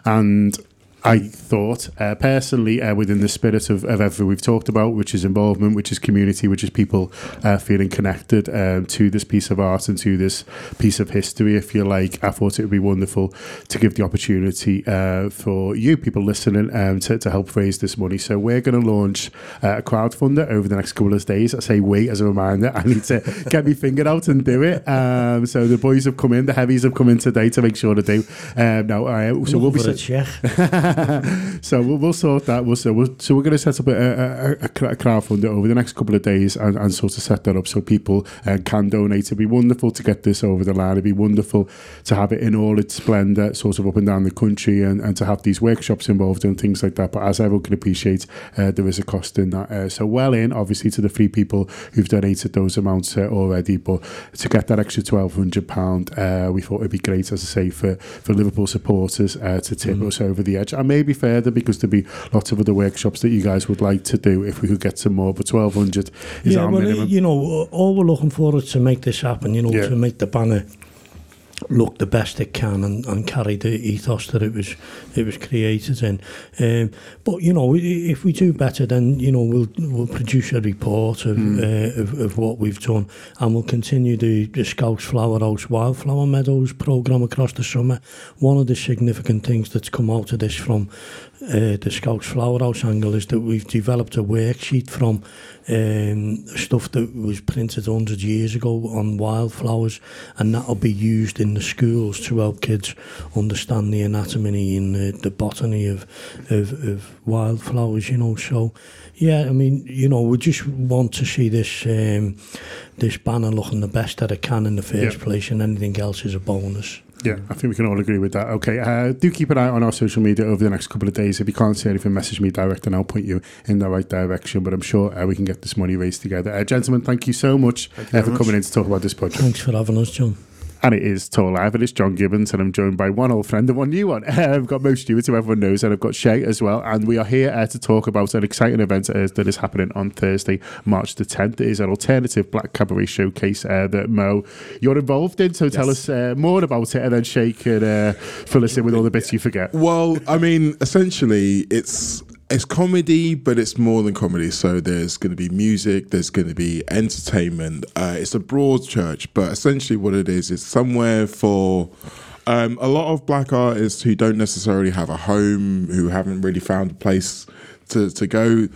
and I thought uh, personally, uh, within the spirit of, of everything we've talked about, which is involvement, which is community, which is people uh, feeling connected um, to this piece of art and to this piece of history, if you like, I thought it would be wonderful to give the opportunity uh, for you people listening um, to, to help raise this money. So we're going to launch uh, a crowdfunder over the next couple of days. I say wait as a reminder. <laughs> I need to get my finger out and do it. Um, so the boys have come in, the heavies have come in today to make sure to do. Um, now, uh, so we'll be. <laughs> <laughs> so we'll, we'll, sort that. We'll, so, we'll, so we're going to set up a, a, a, a crowdfunder over the next couple of days and, and sort of set that up so people uh, can donate. It'd be wonderful to get this over the line. It'd be wonderful to have it in all its splendour, sort of up and down the country, and, and to have these workshops involved and things like that. But as everyone can appreciate, uh, there is a cost in that. Uh, so well in, obviously, to the three people who've donated those amounts uh, already. But to get that extra twelve hundred pound, uh, we thought it'd be great, as I say, for for Liverpool supporters uh, to tip mm. us over the edge, I may be further because there'd be lots of other workshops that you guys would like to do if we could get some more. But 1,200 is yeah, our well, minimum. You know, all we're looking for is to make this happen, you know, yeah. to make the banner look the best it can and, and carry the ethos that it was it was created in. Um, but you know, if we do better, then you know we'll we'll produce a report of, uh, of, of what we've done, and we'll continue the, the ScouseFlowerHouse Wildflower Meadows program across the summer. One of the significant things that's come out of this from uh, the ScouseFlowerHouse angle is that we've developed a worksheet from um, stuff that was printed 100 years ago on wildflowers and that'll be used in the schools to help kids understand the anatomy and the, the botany of, of, of wildflowers, you know. So, yeah, I mean, you know, we just want to see this um, this banner looking the best that it can in the first Yeah. place and anything else is a bonus. Yeah, I think we can all agree with that. Okay, uh, do keep an eye on our social media over the next couple of days. If you can't see anything, message me direct and I'll point you in the right direction. But I'm sure uh, we can get this money raised together. Uh, gentlemen, thank you so much uh, very for much. coming in to talk about this project. Thanks for having us, John. And it is TAW Live, and it's John Gibbons, and I'm joined by one old friend and one new one. <laughs> I've got Mo Stewart, who everyone knows, and I've got Che as well. And we are here uh, to talk about an exciting event uh, that is happening on Thursday, March the 10th. It is an alternative black cabaret showcase uh, that Mo, you're involved in. So tell us uh, more about it, and then Che can uh, fill us in with all the bits you forget. Well, I mean, essentially, it's it's comedy, but it's more than comedy. So there's going to be music, there's going to be entertainment. Uh, it's a broad church, but essentially, what it is is somewhere for. Um, a lot of black artists who don't necessarily have a home, who haven't really found a place to, to go,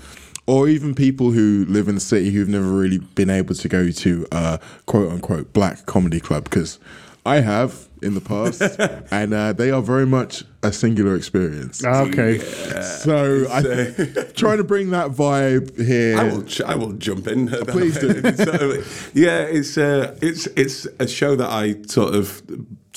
or even people who live in the city who've never really been able to go to a quote unquote black comedy club because I have in the past, <laughs> and uh, they are very much a singular experience. Okay. So I <laughs> trying to bring that vibe here. I will. ch- I will jump in. Please do. <laughs> So, yeah, it's uh, it's it's a show that I sort of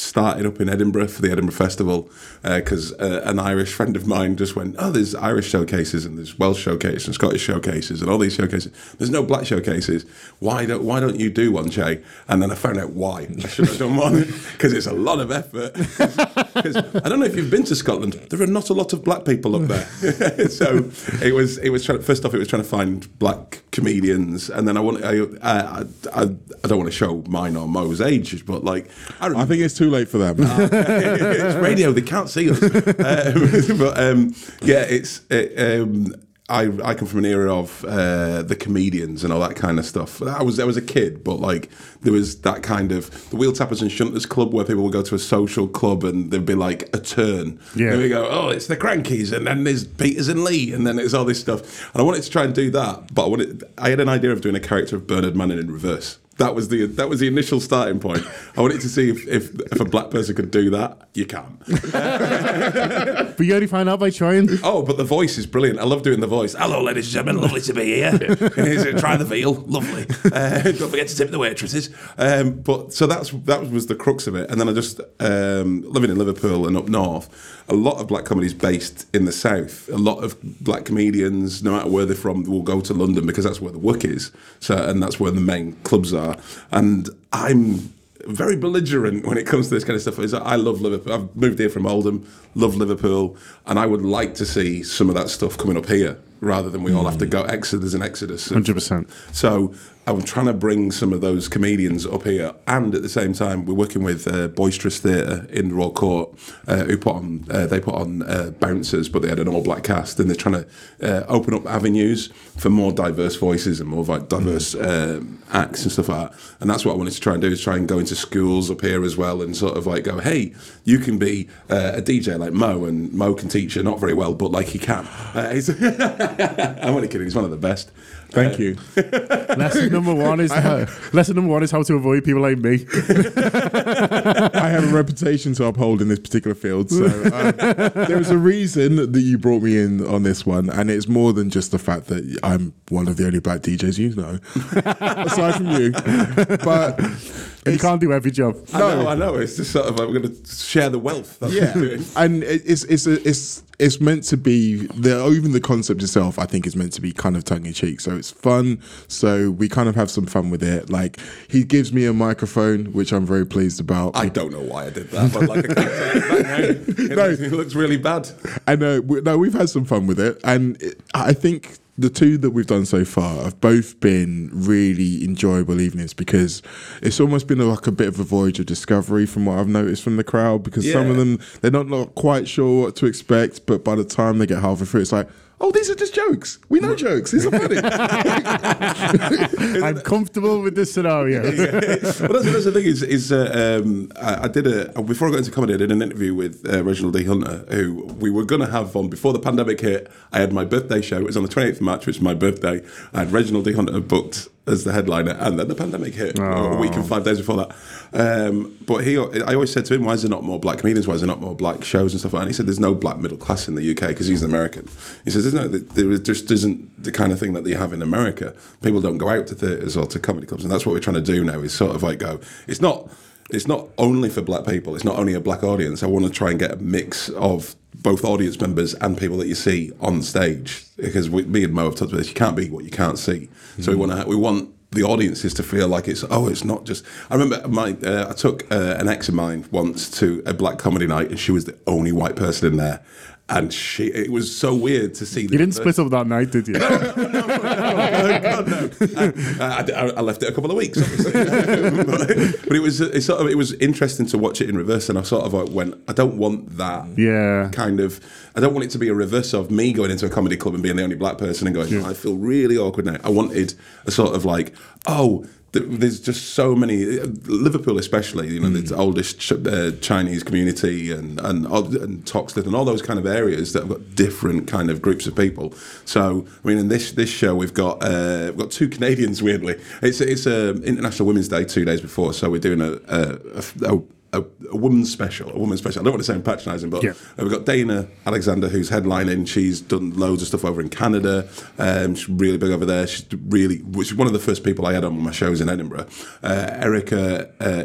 started up in Edinburgh for the Edinburgh Festival because uh, an Irish friend of mine just went, "Oh, there's Irish showcases and there's Welsh showcases and Scottish showcases and all these showcases. There's no black showcases. Why don't Why don't you do one, Jay?" And then I found out why I should have done one <laughs> because it's a lot of effort. <laughs> 'Cause I don't know if you've been to Scotland. There are not a lot of black people up there. <laughs> so it was it was trying, first off it was trying to find black comedians, and then I want I I, I, I don't want to show mine or Mo's age, but like I, I think it's too late for them. <laughs> it's radio; they can't see us. Um, <laughs> but um, yeah, it's it, um, I I come from an era of uh, the comedians and all that kind of stuff. I was I was a kid, but like there was that kind of the wheel tappers and shunters club where people would go to a social club and there'd be like a turn. Yeah. And we go, oh, it's the Krankies, and then there's Peters and Lee, and then it's all this stuff. And I wanted to try and do that, but I wanted I had an idea of doing a character of Bernard Manning in reverse. That was the that was the initial starting point. I wanted to see if, if, if a black person could do that. You can't. <laughs> But you only find out by trying. Oh, but the voice is brilliant. I love doing the voice. Hello, ladies and gentlemen. Lovely to be here. <laughs> Here's Try the veal. Lovely. Uh, don't forget to tip the waitresses. Um, but so that's that was the crux of it. And then I just um, living in Liverpool and up north. A lot of black comedies based in the south. A lot of black comedians, no matter where they're from, will go to London because that's where the work is. So and that's where the main clubs are. And I'm very belligerent when it comes to this kind of stuff. Is I love Liverpool. I've moved here from Oldham, love Liverpool, and I would like to see some of that stuff coming up here rather than we all have to hmm. go Exodus and Exodus. 100%. So I'm trying to bring some of those comedians up here, and at the same time, we're working with uh, Boisterous Theatre in the Royal Court, uh, who put on uh, they put on uh, bouncers, but they had an all black cast, and they're trying to uh, open up avenues for more diverse voices and more like diverse um, acts and stuff like that. And that's what I wanted to try and do is try and go into schools up here as well, and sort of like go, hey, you can be uh, a DJ like Mo, and Mo can teach you not very well, but like he can. Uh, <laughs> I'm only kidding. He's one of the best. Thank you. <laughs> Lesson number one is how, lesson number one is how to avoid people like me. <laughs> I have a reputation to uphold in this particular field. So um, there's a reason that you brought me in on this one, and it's more than just the fact that I'm one of the only black DJs you know, <laughs> aside from you. But You it's- can't do every job. I know, I know. It's just sort of like we're going to share the wealth. That's what we're yeah, doing. and it- it's it's it's it's meant to be the even the concept itself. I think is meant to be kind of tongue in cheek. So it's fun. So we kind of have some fun with it. Like he gives me a microphone, which I'm very pleased about. I don't know why I did that, but like I can't take it back now. It, No. looks, it looks really bad. i know no, we've had some fun with it, and it, I think the two that we've done so far have both been really enjoyable evenings because it's almost been like a bit of a voyage of discovery from what I've noticed from the crowd. Because some of them they're not, not quite sure what to expect, but by the time they get halfway through, it's like. Oh, these are just jokes. We know jokes. These are funny. <laughs> I'm comfortable with this scenario. well, that's, that's the thing is, is uh, um, I, I did a before I got into comedy, I did an interview with uh, Reginald D. Hunter, who we were going to have on before the pandemic hit. I had my birthday show. It was on the 28th of March, which is my birthday. I had Reginald D. Hunter booked as the headliner, and then the pandemic hit a week and five days before that. Um, but he, I always said to him, "Why is there not more black comedians? Why is there not more black shows and stuff like that?" And he said, "There's no black middle class in the UK because he's an American." He says, "There's no, there just isn't the kind of thing that they have in America. People don't go out to theatres or to comedy clubs, and that's what we're trying to do now. Is sort of like go. It's not." It's not only for black people. It's not only a black audience. I want to try and get a mix of both audience members and people that you see on stage. Because we, me and Mo have talked about this. You can't be what you can't see. So we want to. We want the audiences to feel like it's oh it's not just I remember my uh, I took uh, an ex of mine once to a black comedy night and she was the only white person in there and she it was so weird to see You didn't split up that night, did you? <laughs> oh, God, no. I, I, I left it a couple of weeks, obviously. <laughs> but, but it was it sort of it was interesting to watch it in reverse, and I sort of like went, I don't want that. Yeah. Kind of, I don't want it to be a reverse of me going into a comedy club and being the only black person and going, I feel really awkward now. I wanted a sort of like, oh. Th- There's just so many Liverpool, especially you know, the oldest ch- uh, Chinese community and and and Toxteth and all those kind of areas that have got different kind of groups of people. So I mean, in this this show, we've got uh, we've got two Canadians. <laughs> Weirdly, it's it's a International Women's Day two days before, so we're doing a a, a, a, a woman's special, a woman's special. I don't want to sound patronising, but Yeah. uh, we've got Dana Alexander who's headlining. She's done loads of stuff over in Canada. Um, she's really big over there. She's really, which is one of the first people I had on my shows in Edinburgh. Uh, Erica uh,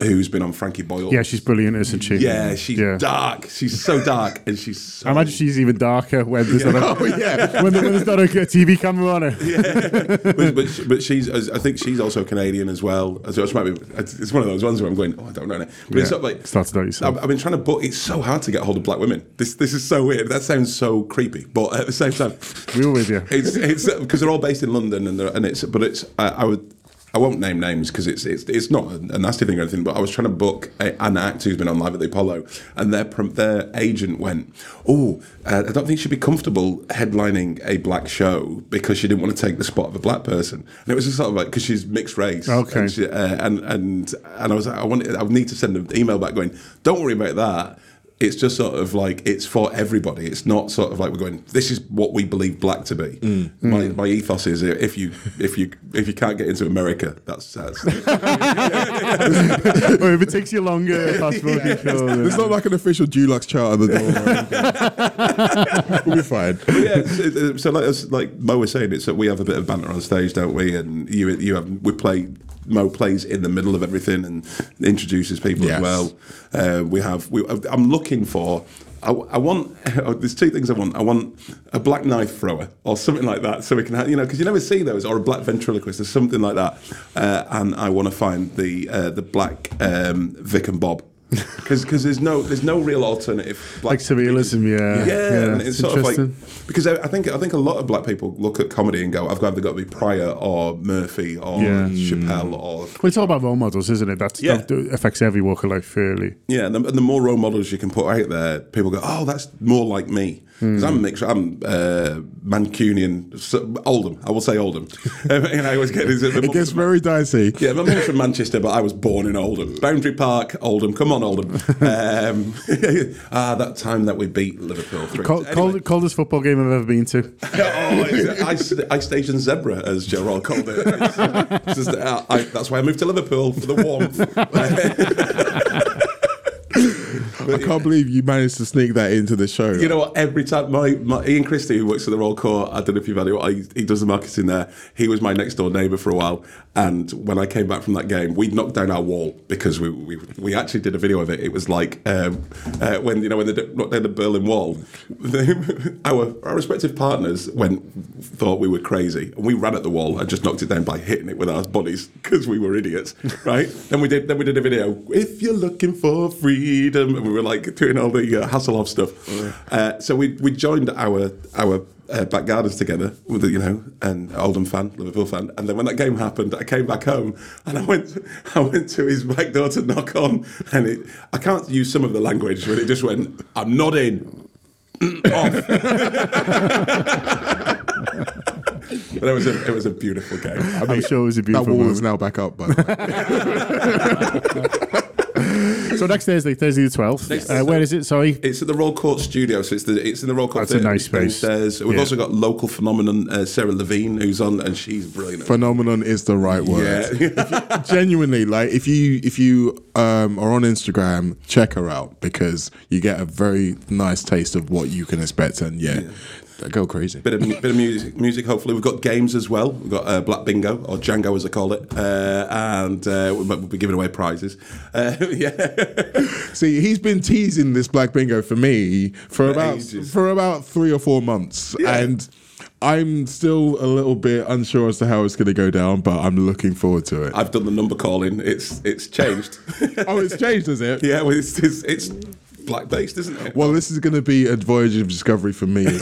who's been on Frankie Boyle. Yeah, she's brilliant, isn't she? yeah, she's Yeah. dark. She's so dark, and she's. So <laughs> I imagine she's even darker when there's not a, <laughs> Oh, yeah. when, there's not a, a TV camera on her. <laughs> but, but, she- but she's, I think she's also Canadian as well. So it might be, it's one of those ones where I'm going, oh, I don't know. But Yeah. it's of like, Start to doubt yourself. I've, I've been trying to book. It's so hard to get hold of black women. This this is so weird. That sounds so creepy, but at the same time, We were with you. it's it's because they're all based in London and and it's but it's I, I would. I won't name names because it's, it's it's not a, nasty thing or anything. But I was trying to book a, an actor who's been on live at the Apollo, and their their agent went, "Oh, uh, I don't think she'd be comfortable headlining a black show because she didn't want to take the spot of a black person." And it was just sort of like because she's mixed race, Okay. and, she, uh, and and and I was like, I wanted I would need to send an email back going, "Don't worry about that." It's just sort of like it's for everybody. It's not sort of like we're going. This is what we believe black to be. Mm. My, mm. my ethos is if you if you if you can't get into America, that's that's. <laughs> or if it takes you longer, <laughs> passport control. then- There's not like an official Dulux chart on the door. <laughs> we'll be fine. But yeah, so, so like like Mo was saying, it's that we have a bit of banter on stage, don't we? And you you have we play. Mo plays in the middle of everything and introduces people Yes. as well. Uh, we have. We, I'm looking for. I, I want. oh, <laughs> there's two things I want. I want a black knife thrower or something like that, so we can have you know because you never see those or a black ventriloquist or something like that. Uh, and I want to find the uh, the black um, Vic and Bob <laughs> because because there's no there's no real alternative. Black Like surrealism, yeah. yeah, and it's, sort of like because I, I think I think a lot of black people look at comedy and go, "I've either got to be Pryor or Murphy or Yeah. Chappelle hmm. or Well, it's all about role models, isn't it? That's, Yeah. That affects every walk of life fairly. yeah." And the, and the more role models you can put out there, people go, "Oh, that's more like me." Because I'm mixed. I'm uh, Mancunian, so, Oldham. I will say Oldham. <laughs> Um, and I always get this. It gets very dicey. Yeah, my mum's from Manchester, but I was born in Oldham. Boundary Park, Oldham. Come on, Oldham. <laughs> Um, <laughs> ah, that time that we beat Liverpool. Three. Cold, Anyway. cold, coldest football game I've ever been to. oh, ice Station Zebra, as Gerald called it. Just, uh, I, that's why I moved to Liverpool for the warmth. I can't believe you managed to sneak that into the show. you know what? Every time my, my Ian Christie, who works at the Royal Court, I don't know if you've had it. He, he does the marketing there. He was my next door neighbour for a while, and when I came back from that game, we knocked down our wall because we we, we actually did a video of it. It was like um, uh, when you know when they knocked down the Berlin Wall. <laughs> our our respective partners went thought we were crazy, and we ran at the wall and just knocked it down by hitting it with our bodies <laughs> because we were idiots, right? then we did then we did a video. If you're looking for freedom, and we were like doing all the uh, Hasselhoff stuff. Uh, so we we joined our our uh, back gardens together with the, you know an Oldham fan, Liverpool fan, and then when that game happened, I came back home and I went <laughs> I went to his back door to knock on, and it, I can't use some of the language, but it just went, "I'm not <clears throat> in." Off. <laughs> but it was a it was a beautiful game. I'm sure it was a beautiful. That beautiful wall moment. is now back up, by the way. <laughs> So next Thursday, Thursday the 12th. Uh, where is it? Sorry. It's at the Royal Court Studio, so it's the it's in the Royal Court. That's a nice space. downstairs. We've Yeah. also got local phenomenon uh, Sarah Levine, who's on, and she's brilliant. Phenomenon is the right word. yeah, Genuinely, like if you if you um, are on Instagram, check her out because you get a very nice taste of what you can expect, and yeah, go crazy. bit of bit of music. Music. Hopefully, we've got games as well. We've got uh, Black Bingo or Django, as I call it, uh, and uh, we'll, be giving away prizes. Uh, <laughs> yeah, See, he's been teasing this Black Bingo for me for For about ages. for about three or four months, Yeah. and I'm still a little bit unsure as to how it's going to go down, but I'm looking forward to it. I've done the number calling. It's it's changed. <laughs> oh, it's changed, is it? <laughs> yeah, well, it's, it's it's black based, isn't it? Well, this is going to be a voyage of discovery for me. <laughs>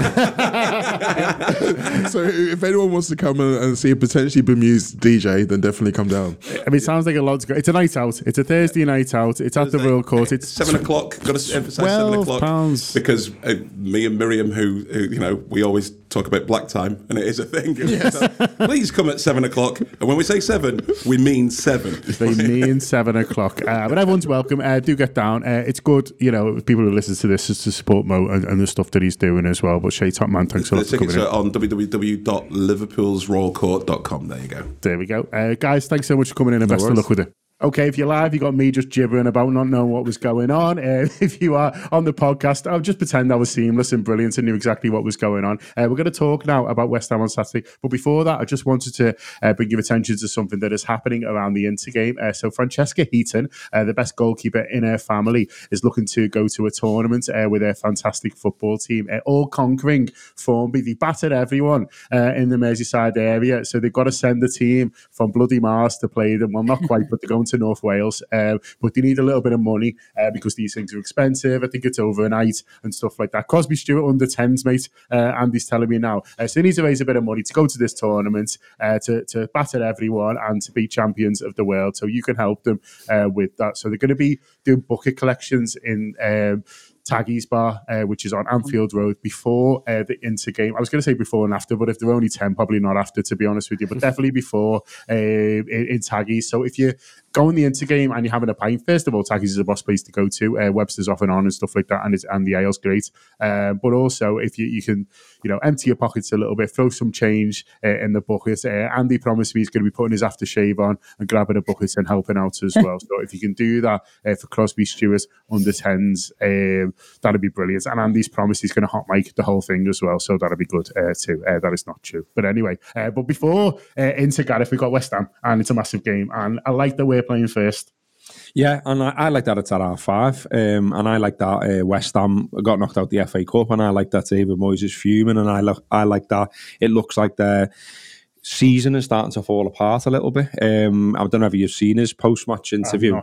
so, if anyone wants to come and, and see a potentially bemused DJ, then definitely come down. I mean, it sounds like a lot to go. It's a night out. It's a Thursday night out. It's at the Royal Court. It's seven o'clock. Got to emphasise seven 12 o'clock pounds. because uh, me and Miriam, who, who you know, we always talk about black time, and it is a thing. <laughs> So please come at seven o'clock, and when we say seven, we mean seven. They <laughs> mean seven o'clock. Uh, but everyone's welcome. Uh, do get down. Uh, it's good, you know, people who listen to this is to support Mo and, and the stuff that he's doing as well. But Che Top Man, thanks a The lot for coming tickets in. are on www.liverpoolsroyalcourt.com. There you go. There we go. Uh, guys, thanks so much for coming in and best of luck with it. Okay, if you're live, you got me just gibbering about not knowing what was going on. Uh, <laughs> if you are on the podcast, I'll just pretend I was seamless and brilliant and knew exactly what was going on. Uh, we're going to talk now about West Ham on Saturday. But before that, I just wanted to uh, bring your attention to something that is happening around the Inter game. Uh, so, Francesca Heaton, uh, the best goalkeeper in her family, is looking to go to a tournament uh, with her fantastic football team, uh, all conquering Formby. They battered everyone in the Merseyside area. So, they've got to send the team from Bloody Mars to play them. Well, not quite, but they're going to North Wales. Uh, but they need a little bit of money uh, because these things are expensive. I think it's overnight and stuff like that. Crosby Stewart under 10s, mate. Uh, Andy's telling me now. Uh, so they need to raise a bit of money to go to this tournament, uh, to, to batter everyone and to be champions of the world. So you can help them uh, with that. So they're going to be doing bucket collections in. Um, Taggy's Bar, uh, which is on Anfield Road, before uh, the Inter game. I was going to say before and after, but if they're only 10, probably not after, to be honest with you, but definitely before uh, in, in Taggy's. So if you go in the Inter game and you're having a pint, first of all, Taggy's is a boss place to go to. Uh, Webster's off and on and stuff like that, and, it's, and the ale's great. Uh, but also, if you, you can, you know, empty your pockets a little bit, throw some change uh, in the bucket. Uh, Andy promised me he's going to be putting his aftershave on and grabbing a bucket and helping out as well. <laughs> so if you can do that uh, for Crosby Stewart under 10s, um, that'd be brilliant. And Andy's promised he's going to hot mic the whole thing as well, so that'd be good uh, too. Uh, that is not true, but anyway. Uh, but before uh, into Gareth, we got West Ham, and it's a massive game, and I like the we're playing first. Yeah, and I, I like that it's at R five, um, and I like that uh, West Ham got knocked out the FA Cup, and I like that David Moyes is fuming, and I look, I like that it looks like their season is starting to fall apart a little bit. Um, I don't know if you've seen his post match interview.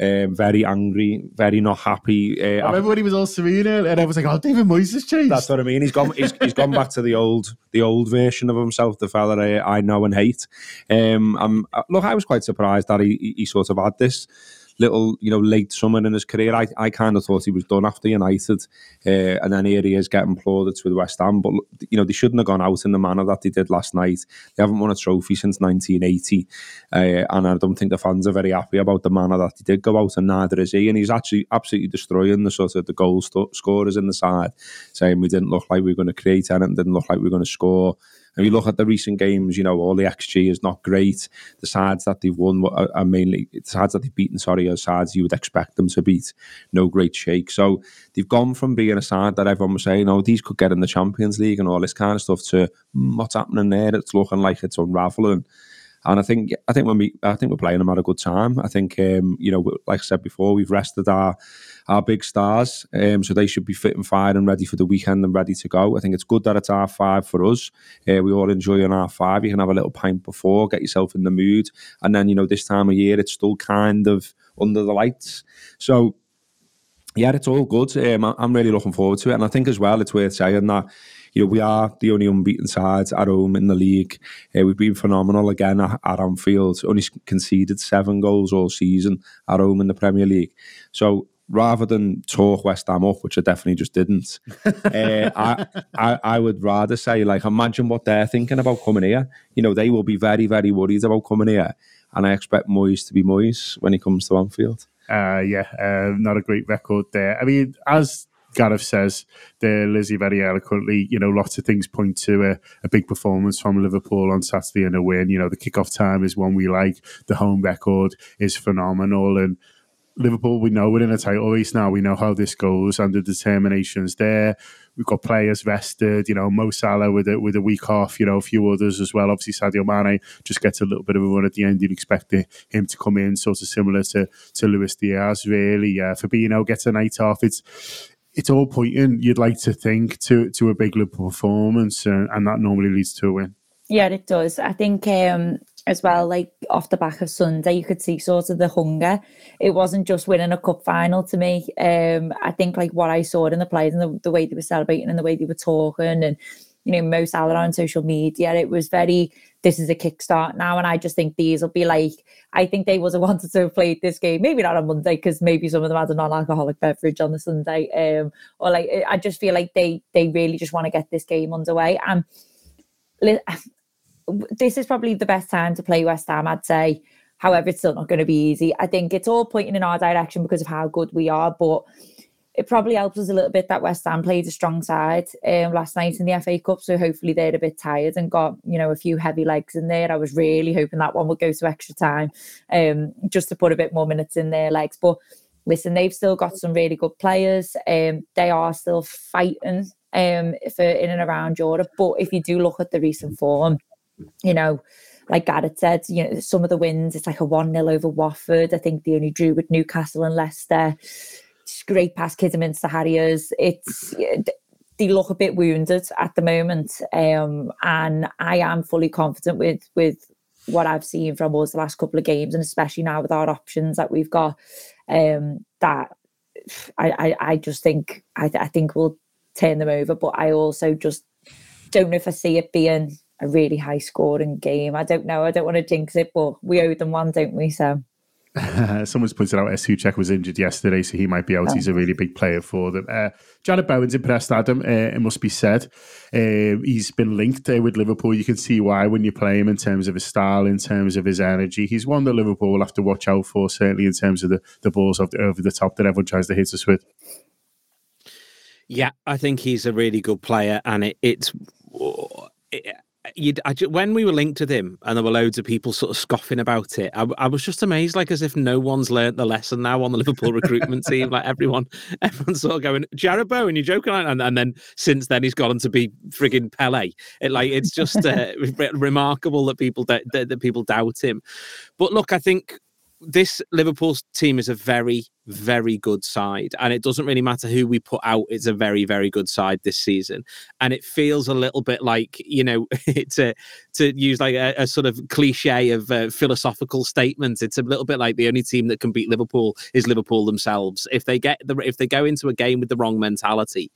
Um, very angry, very not happy. Uh, I remember when he was all serene, and I was like, "Oh, David Moyes has changed." That's what I mean. He's gone. He's, he's gone back to the old, the old version of himself, the fella I, I know and hate. Um, um, look, I was quite surprised that he, he sort of had this little, you know, late summer in his career. I, I kind of thought he was done after United, uh, and then here he is getting plaudits with West Ham. But you know, they shouldn't have gone out in the manner that they did last night. They haven't won a trophy since 1980, uh, and I don't think the fans are very happy about the manner that they did go out, and neither is he. And he's actually absolutely destroying the sort of the goal scorers in the side, saying we didn't look like we were going to create anything, didn't look like we were going to score. And you look at the recent games, you know, all the XG is not great. The sides that they've won are, mainly the sides that they've beaten, sorry, are sides you would expect them to beat. No great shake. So they've gone from being a side that everyone was saying, oh, these could get in the Champions League and all this kind of stuff to "Hmm, what's happening there? It's looking like it's unraveling. And I think I think when we I think we're playing them at a good time. I think um, you know, like I said before, we've rested our our big stars, um, so they should be fit and fired and ready for the weekend and ready to go. I think it's good that it's our five for us. Uh, we all enjoy an R five. You can have a little pint before, get yourself in the mood, and then you know this time of year it's still kind of under the lights. So yeah, it's all good. Um, I'm really looking forward to it, and I think as well it's worth saying that you know we are the only unbeaten side at home in the league. Uh, we've been phenomenal again at, at Anfield. Only conceded seven goals all season at home in the Premier League. So rather than talk West Ham up, which I definitely just didn't, <laughs> uh, I, I I would rather say like imagine what they're thinking about coming here. You know they will be very very worried about coming here, and I expect Moyes to be Moyes when he comes to Anfield. Uh, yeah, uh, not a great record there. I mean, as Gareth says there, Lizzi, very eloquently, you know, lots of things point to a, a big performance from Liverpool on Saturday and a win. You know, the kickoff time is one we like, the home record is phenomenal. And Liverpool, we know we're in a title race now. We know how this goes, and the determination's there. We've got players rested, you know, Mo Salah with a, with a week off, you know, a few others as well. Obviously, Sadio Mane just gets a little bit of a run at the end. You'd expect him to come in, sort of similar to to Luis Diaz, really. Yeah, Fabinho gets a night off. It's it's all pointing. You'd like to think to to a big Liverpool performance, uh, and that normally leads to a win. Yeah, it does. I think um, as well, like off the back of Sunday, you could see sort of the hunger. It wasn't just winning a cup final to me. Um, I think like what I saw in the players and the, the way they were celebrating and the way they were talking and you know, Mo Salah on social media, it was very this is a kickstart now. And I just think these will be like I think they would have <laughs> wanted to have played this game, maybe not on Monday, because maybe some of them had a non-alcoholic beverage on the Sunday. Um, or like I just feel like they they really just want to get this game underway. And <sighs> this is probably the best time to play West Ham, I'd say. However, it's still not going to be easy. I think it's all pointing in our direction because of how good we are, but it probably helps us a little bit that West Ham played a strong side um, last night in the FA Cup. So hopefully they're a bit tired and got, you know, a few heavy legs in there. I was really hoping that one would go to extra time um, just to put a bit more minutes in their legs. But listen, they've still got some really good players. Um, they are still fighting um, for in and around Europe. But if you do look at the recent form, you know, like Gareth said, you know, some of the wins, it's like a 1 0 over Watford. I think they only drew with Newcastle and Leicester. Great past Kidderminster Harriers. It's <clears throat> they look a bit wounded at the moment. Um, and I am fully confident with with what I've seen from us the last couple of games, and especially now with our options that we've got, um, that I, I, I just think I, I think we'll turn them over. But I also just don't know if I see it being a really high scoring game. I don't know. I don't want to jinx it, but we owe them one, don't we? So. <laughs> Someone's pointed out Soucek was injured yesterday, so he might be out. Oh. He's a really big player for them. Uh, Jarrod Bowen's impressed Adam, uh, it must be said. Uh, he's been linked uh, with Liverpool. You can see why when you play him in terms of his style, in terms of his energy. He's one that Liverpool will have to watch out for, certainly in terms of the, the balls the, over the top that everyone tries to hit us with. Yeah, I think he's a really good player, and it, it's. It, you when we were linked to him and there were loads of people sort of scoffing about it, I, I, was just amazed, like as if no one's learnt the lesson now on the Liverpool recruitment <laughs> team. Like everyone, everyone's sort of going, Jarrod Bowen, you're joking, and, and then since then he's gone on to be frigging Pele. It like it's just uh, <laughs> remarkable that people that, that people doubt him. But look, I think this Liverpool team is a very, very good side, and it doesn't really matter who we put out. It's a very, very good side this season, and it feels a little bit like you know <laughs> to to use like a, a sort of cliche of uh, philosophical statements. It's a little bit like the only team that can beat Liverpool is Liverpool themselves. If they get the if they go into a game with the wrong mentality,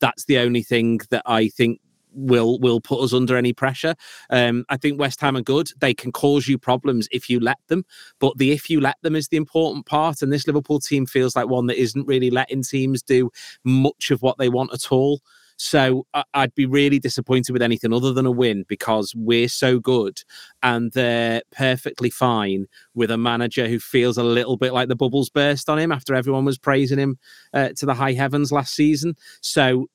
that's the only thing that I think will will put us under any pressure. Um, I think West Ham are good. They can cause you problems if you let them, but the if you let them is the important part. And this Liverpool team feels like one that isn't really letting teams do much of what they want at all. So I'd be really disappointed with anything other than a win because we're so good and they're perfectly fine with a manager who feels a little bit like the bubbles burst on him after everyone was praising him uh, to the high heavens last season. So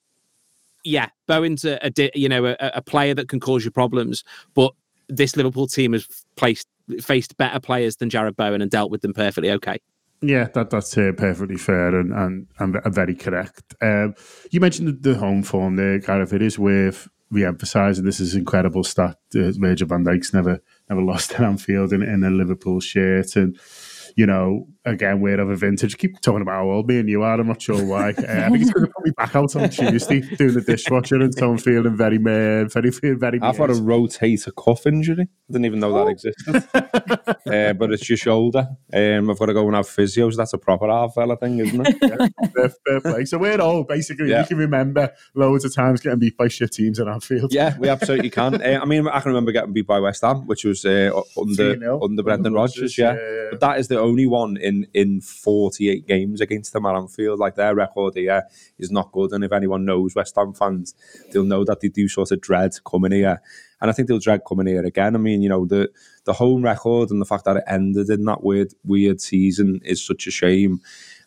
yeah, Bowen's a, a you know a, a, player that can cause you problems, but this Liverpool team has placed faced better players than Jarrod Bowen and dealt with them perfectly okay. Yeah, that that's uh, perfectly fair and, and and very correct. Um, you mentioned the, home form there, of. It is worth re-emphasising. This is incredible stat. Uh, Virgil Van Dijk's never never <laughs> lost at Anfield in, in a Liverpool shirt, and you know, again, we're of a vintage. Keep talking about how old me and you are. I'm not sure why. <laughs> Uh, I think it's going to put me back out on Tuesday doing the dishwasher, and so I'm feeling very, uh, very, very. I've got a rotator cuff injury. I didn't even know that existed. uh, but it's your shoulder. Um, I've got to go and have physios. That's a proper half fella thing, isn't it? <laughs> yeah, fair, fair play. So we're old, basically. Yeah. We can remember loads of times getting beat by shit teams in Anfield. Yeah, we absolutely can. Uh, I mean, I can remember getting beat by West Ham, which was uh, under under Brendan Rodgers, Rodgers. Yeah. yeah, yeah. but that is the only one in in 48 games against them at Anfield. Like their record here is not good, and if anyone knows West Ham fans, they'll know that they do sort of dread coming here. And I think they'll dread coming here again. I mean, you know, the the home record and the fact that it ended in that weird weird season is such a shame.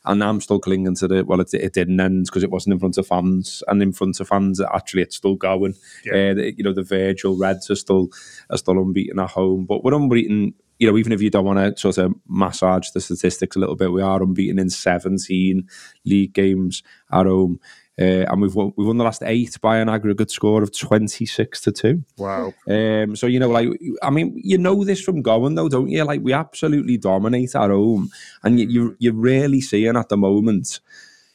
And I'm still clinging to the well, it, it didn't end because it wasn't in front of fans, and in front of fans, actually, it's still going. Yeah. Uh, you know, the Virgil Reds are still are still unbeaten at home, but we're unbeaten. You know, even if you don't want to sort of massage the statistics a little bit, we are unbeaten in 17 league games at home. Uh, and we've won, we've won the last eight by an aggregate score of 26 to 2. Wow. Um, so you know, like I mean, you know this from going though, don't you? Like we absolutely dominate at home, and you you you're really seeing at the moment,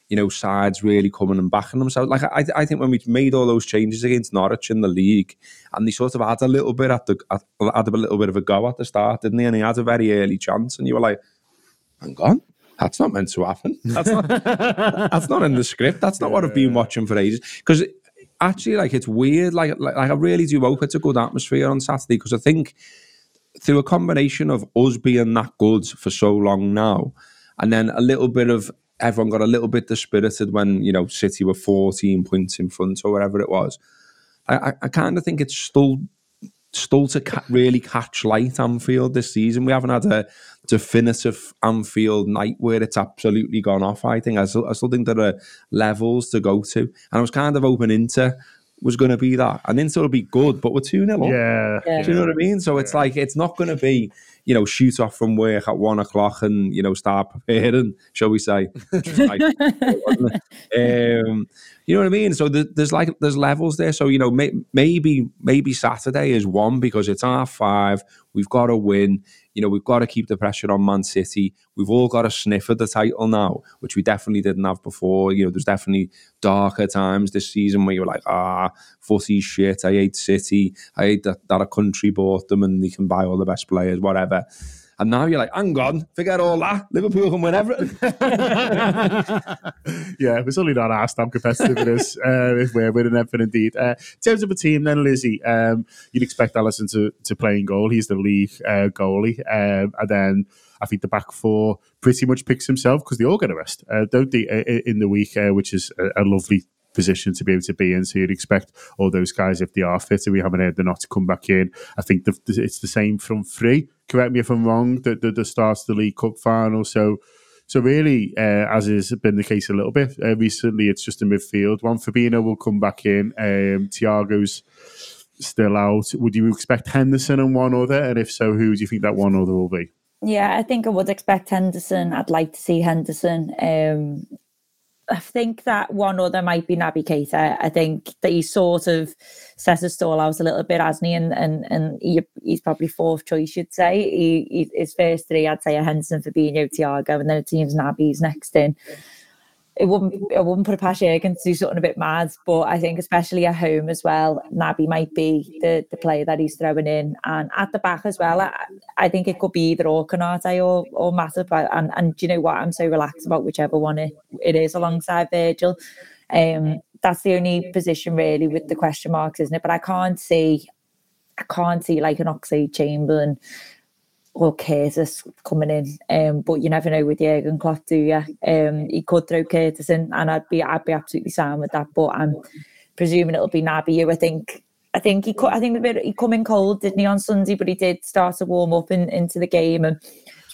you know, sides really coming and backing themselves. Like I I think when we made all those changes against Norwich in the league, and they sort of had a little bit at the at, had a little bit of a go at the start, didn't they? And he had a very early chance, and you were like, hang on. That's not meant to happen. That's not. <laughs> that's not in the script. That's not what I've been watching for ages. Because actually, like, it's weird. Like, like, like, I really do hope it's a good atmosphere on Saturday. Because I think through a combination of us being that good for so long now, and then a little bit of everyone got a little bit dispirited when you know City were 14 points in front or whatever it was. I, I, I kind of think it's still still to ca- really catch light Anfield this season. We haven't had a definitive Anfield night where it's absolutely gone off. I think I still, I still think there are levels to go to, and I was kind of open into was going to be that, and then Inter will be good, but we're two 0 up. Yeah. Yeah. Do you know what I mean? So it's like it's not going to be, you know, shoot off from work at one o'clock and you know start preparing, shall we say? <laughs> Um, you know what I mean? So the, there's like there's levels there. So you know may, maybe maybe Saturday is one because it's half five. We've got to win. You know we've got to keep the pressure on Man City. We've all got a sniff at the title now, which we definitely didn't have before. You know there's definitely darker times this season where you're like ah footy shit. I hate City. I hate that, that a country bought them and they can buy all the best players, whatever. And now you're like, hang on, forget all that. Liverpool can win everything. <laughs> yeah, we're certainly not asked how competitive it is uh, if we're winning everything indeed. Uh, in terms of a team, then Lizzi, um, you'd expect Alisson to, to play in goal. He's the league uh, goalie, um, and then I think the back four pretty much picks himself because they all get a rest, uh, don't they? In the week, uh, which is a, a lovely position to be able to be in. So you'd expect all those guys, if they are fit, and we haven't heard they're not to come back in. I think the- it's the same from three. Correct me if I'm wrong. The, the, the starts the League Cup final. So so really, uh, as has been the case a little bit uh, recently, it's just a midfield. One Fabinho will come back in. Um, Thiago's still out. Would you expect Henderson and one other? And if so, who do you think that one other will be? Yeah, I think I would expect Henderson. I'd like to see Henderson. Um, I think that one other might be Naby Keita. I think that he sort of set his stall out a little bit, hasn't he? And and, and he, he's probably fourth choice, you'd say. He, he, his first three, I'd say, are Henderson, Fabinho, Thiago, and then it seems Naby's next in. It wouldn't, I wouldn't put a past Jurgen to do something a bit mad, but I think especially at home as well, Naby might be the, the player that he's throwing in, and at the back as well. I, I think it could be either or Konate or or Matip, and and do you know what? I'm so relaxed about whichever one it, it is alongside Virgil. Um, that's the only position really with the question marks, isn't it? But I can't see, I can't see like an Oxlade-Chamberlain or Curtis coming in. Um, but you never know with Jurgen Klopp, do you? Um, he could throw Curtis in, and I'd be I'd be absolutely fine with that. But I'm presuming it'll be Naby. I think. I think he I think he come in cold, didn't he, on Sunday? But he did start to warm up in, into the game, and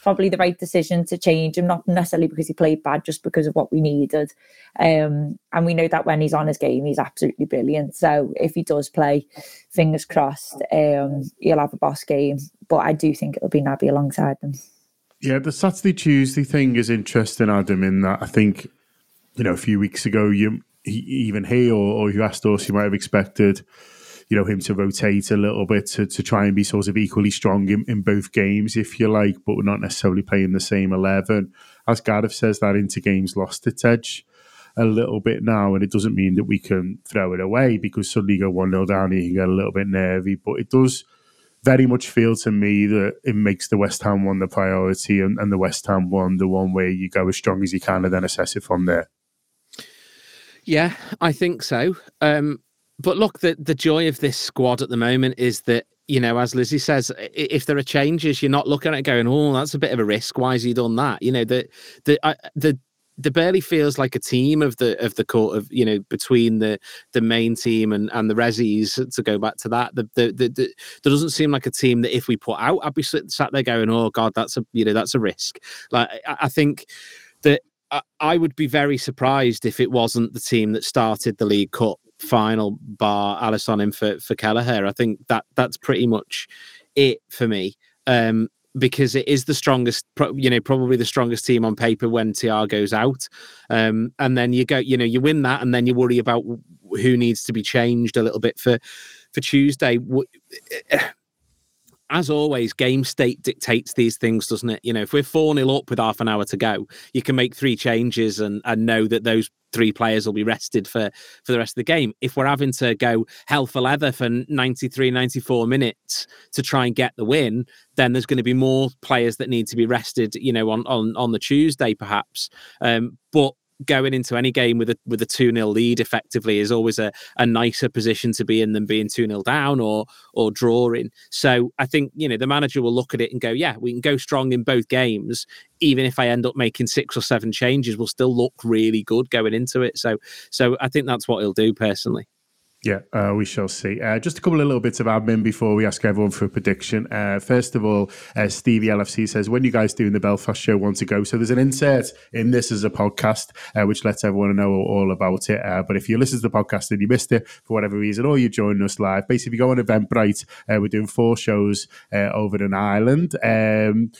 probably the right decision to change him. Not necessarily because he played bad, just because of what we needed. Um, and we know that when he's on his game, he's absolutely brilliant. So if he does play, fingers crossed, um, he'll have a boss game. But I do think it'll be Naby alongside them. Yeah, the Saturday Tuesday thing is interesting, Adam. In that I think you know a few weeks ago, you even he or, or you asked us, you might have expected you know him to rotate a little bit to, to try and be sort of equally strong in, in both games, if you like, but we're not necessarily playing the same eleven. As Gareth says, that into games lost its edge a little bit now, and it doesn't mean that we can throw it away because suddenly you go one 0 down, and you can get a little bit nervy, but it does very much feel to me that it makes the West Ham one the priority and, and the West Ham one the one where you go as strong as you can and then assess it from there. Yeah, I think so. Um, but look, the the joy of this squad at the moment is that you know, as Lizzi says, if there are changes, you're not looking at going, "Oh, that's a bit of a risk. Why has he done that?" You know, the the uh, the the barely feels like a team of the of the court of you know between the the main team and and the resis to go back to that the, the, the, the there doesn't seem like a team that if we put out I'd be sat there going oh god that's a you know that's a risk like I, I think that I, I would be very surprised if it wasn't the team that started the League Cup final bar Alisson in for for Kelleher I think that that's pretty much it for me um because it is the strongest, you know, probably the strongest team on paper when Thiago's out. Um, and then you go, you know, you win that, and then you worry about who needs to be changed a little bit for for Tuesday. As always, game state dictates these things, doesn't it? You know, if we're 4 0 up with half an hour to go, you can make three changes and, and know that those three players will be rested for for the rest of the game. If we're having to go hell for leather for 93, 94 minutes to try and get the win, then there's going to be more players that need to be rested, you know, on on on the Tuesday perhaps. Um, but going into any game with a with a 2 0 lead effectively is always a, a nicer position to be in than being 2 0 down or or drawing. So I think, you know, the manager will look at it and go, yeah, we can go strong in both games. Even if I end up making six or seven changes, we'll still look really good going into it. So so I think that's what he'll do personally. Yeah, uh, we shall see. Uh, just a couple of little bits of admin before we ask everyone for a prediction. Uh, first of all, uh, Stevie LFC says, when you guys doing the Belfast show want to go? So there's an insert in this as a podcast, uh, which lets everyone know all about it. Uh, but if you listen to the podcast and you missed it for whatever reason, or you're joining us live, basically, you go on Eventbrite, we're doing four shows over in Ireland. Um,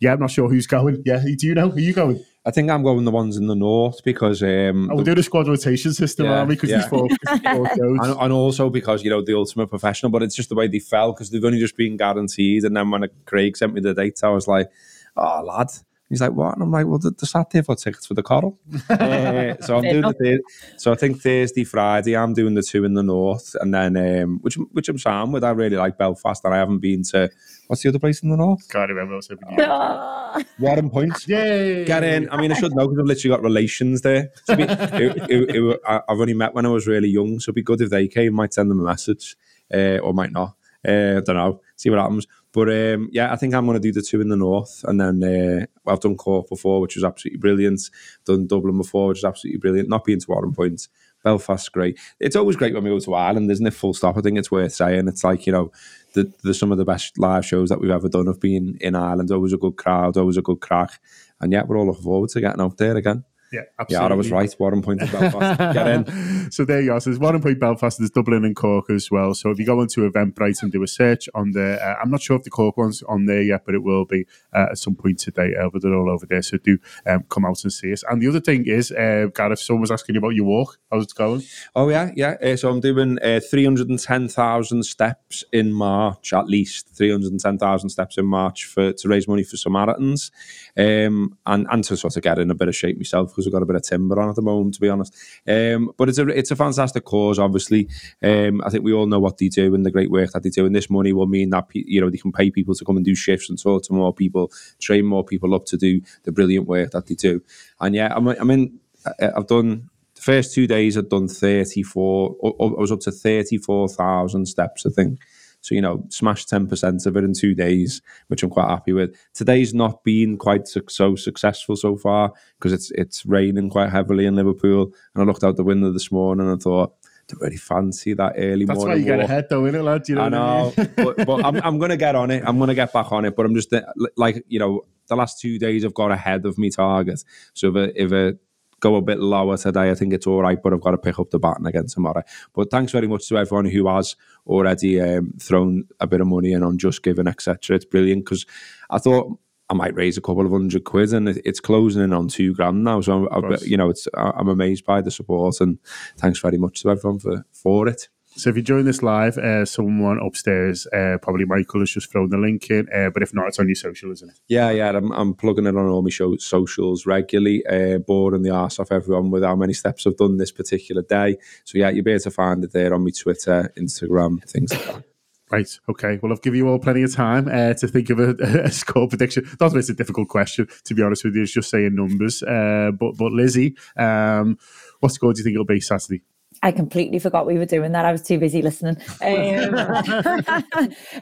yeah, I'm not sure who's <laughs> going. Yeah, do you know? Are you going? I think I'm going the ones in the north because um, oh, we're doing a squad rotation system, yeah, are we? Because yeah. four, <laughs> four and, and, also because you know the ultimate professional, but it's just the way they fell because they've only just been guaranteed. And then when Craig sent me the dates, I was like, "Oh, lad." He's like, "What?" And I'm like, "Well, the, the Saturday for tickets for the Coral." uh, <laughs> so I'm doing the third, so I think Thursday, Friday, I'm doing the two in the north, and then um, which which I'm Sam with. I really like Belfast, and I haven't been to What's the other place in the north? Can't remember. What's <laughs> Warrenpoint. Yay! Get in. I mean, I should know because I've literally got relations there. So be, <laughs> it, it, it, I've only met when I was really young, so it'd be good if they came. Might send them a message, uh, or might not. Uh, I don't know. See what happens. But um, yeah, I think I'm going to do the two in the north, and then uh, I've done Cork before, which was absolutely brilliant. Done Dublin before, which is absolutely brilliant. Not being to Warrenpoint, Belfast's great. It's always great when we go to Ireland, isn't it? Full stop. I think it's worth saying. It's like you know, the, the some of the best live shows that we've ever done have been in Ireland. Always a good crowd, always a good crack, and yet we're all looking forward to getting out there again. Yeah, absolutely. Yeah, I was right. Warrenpoint Belfast. <laughs> Get in. so there you go. So there's Warrenpoint Belfast, there's Dublin and Cork as well. So if you go onto Eventbrite and do a search on there, uh, I'm not sure if the Cork one's on there yet, but it will be uh, at some point today. Uh, but they're all over there. So do um, come out and see us. And the other thing is, uh, Gareth, someone was asking you about your walk. How's it going? Oh, yeah, yeah. Uh, so I'm doing uh, 310,000 steps in March, at least 310,000 steps in March for to raise money for Samaritans um, and, and to sort of get in a bit of shape myself because we've got a bit of timber on at the moment, to be honest. Um, but it's a it's a fantastic cause, obviously. Um, I think we all know what they do and the great work that they do, and this money will mean that you know they can pay people to come and do shifts and talk to more people, train more people up to do the brilliant work that they do. And yeah, I'm, I mean, I've done the first two days. I've done 34. I was up to 34,000 steps, I think. So, you know, smashed 10% of it in two days, which I'm quite happy with. Today's not been quite so, so successful so far because it's it's raining quite heavily in Liverpool. And I looked out the window this morning and I thought, don't really fancy that early That's morning. That's why you walk. get ahead, though, innit, lad? You know I know, I mean? but, but <laughs> I'm, I'm going to get on it. I'm going to get back on it. But I'm just like, you know, the last two days I've got ahead of me target. So if a, if a go a bit lower today. I think it's all right, but I've got to pick up the baton again tomorrow. But thanks very much to everyone who has already um, thrown a bit of money in on Just Giving, etc. It's brilliant because I thought I might raise a couple of hundred quid, and it's closing in on two grand now. So I'm, you know, it's I'm amazed by the support, and thanks very much to everyone for for it. So if you join this live, uh, someone upstairs, uh, probably Michael, has just thrown the link in. Uh, but if not, it's on your social, isn't it? Yeah, yeah, I'm, I'm plugging it on all my show, socials regularly, uh, boring the arse off everyone with how many steps I've done this particular day. So yeah, you'll be able to find it there on my Twitter, Instagram, things like that. Right. Okay. Well, I've given you all plenty of time uh, to think of a, <laughs> a score prediction. That's it's a difficult question, to be honest with you. It's just saying numbers. Uh, but but Lizzi, um, what score do you think it'll be Saturday? I completely forgot we were doing that. I was too busy listening. <laughs> Um, <laughs>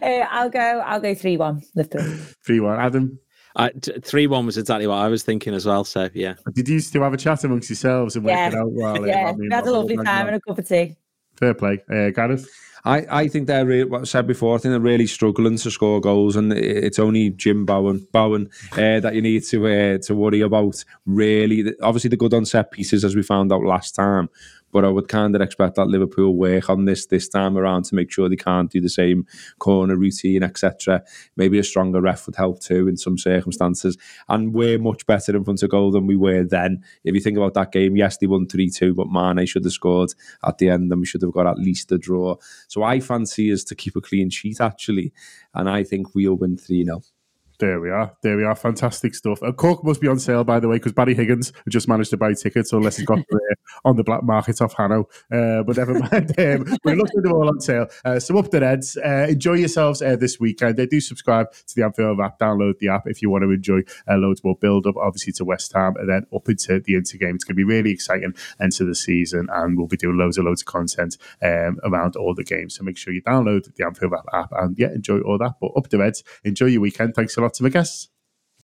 uh, I'll go. I'll go three one. Liverpool. <sighs> Three one. Adam, Uh, t- three one was exactly what I was thinking as well. So yeah, did you still have a chat amongst yourselves and work Yeah. it out? While, <laughs> yeah, while me we had a lovely time out? and a cup of tea. Fair play, uh, Gareth. I, I think they're re- what I said before. I think they're really struggling to score goals, and it's only Jim Bowen Bowen uh, that you need to uh, to worry about. Really, obviously they're good on set pieces, as we found out last time. But I would kind of expect that Liverpool work on this this time around to make sure they can't do the same corner routine, etc. Maybe a stronger ref would help too in some circumstances. And we're much better in front of goal than we were then. If you think about that game, yes, they won 3 2, but Mane should have scored at the end and we should have got at least a draw. So I fancy us to keep a clean sheet, actually. And I think we'll win 3 0. There we are. There we are. Fantastic stuff. Uh, Cork must be on sale, by the way, because Barry Higgins just managed to buy tickets, unless he's got <laughs> uh, on the black market off Hanno. Uh, but never mind. <laughs> Um, we're looking at them all on sale. Uh, so up the Reds. Uh, enjoy yourselves uh, this weekend. They do subscribe to the Anfield app. Download the app if you want to enjoy uh, loads more build up, obviously to West Ham, and then up into the Inter game. It's going to be really exciting into the season, and we'll be doing loads and loads of content um, around all the games. So make sure you download the Anfield app and yeah, enjoy all that. But up the Reds. Enjoy your weekend. Thanks a lot to my guests.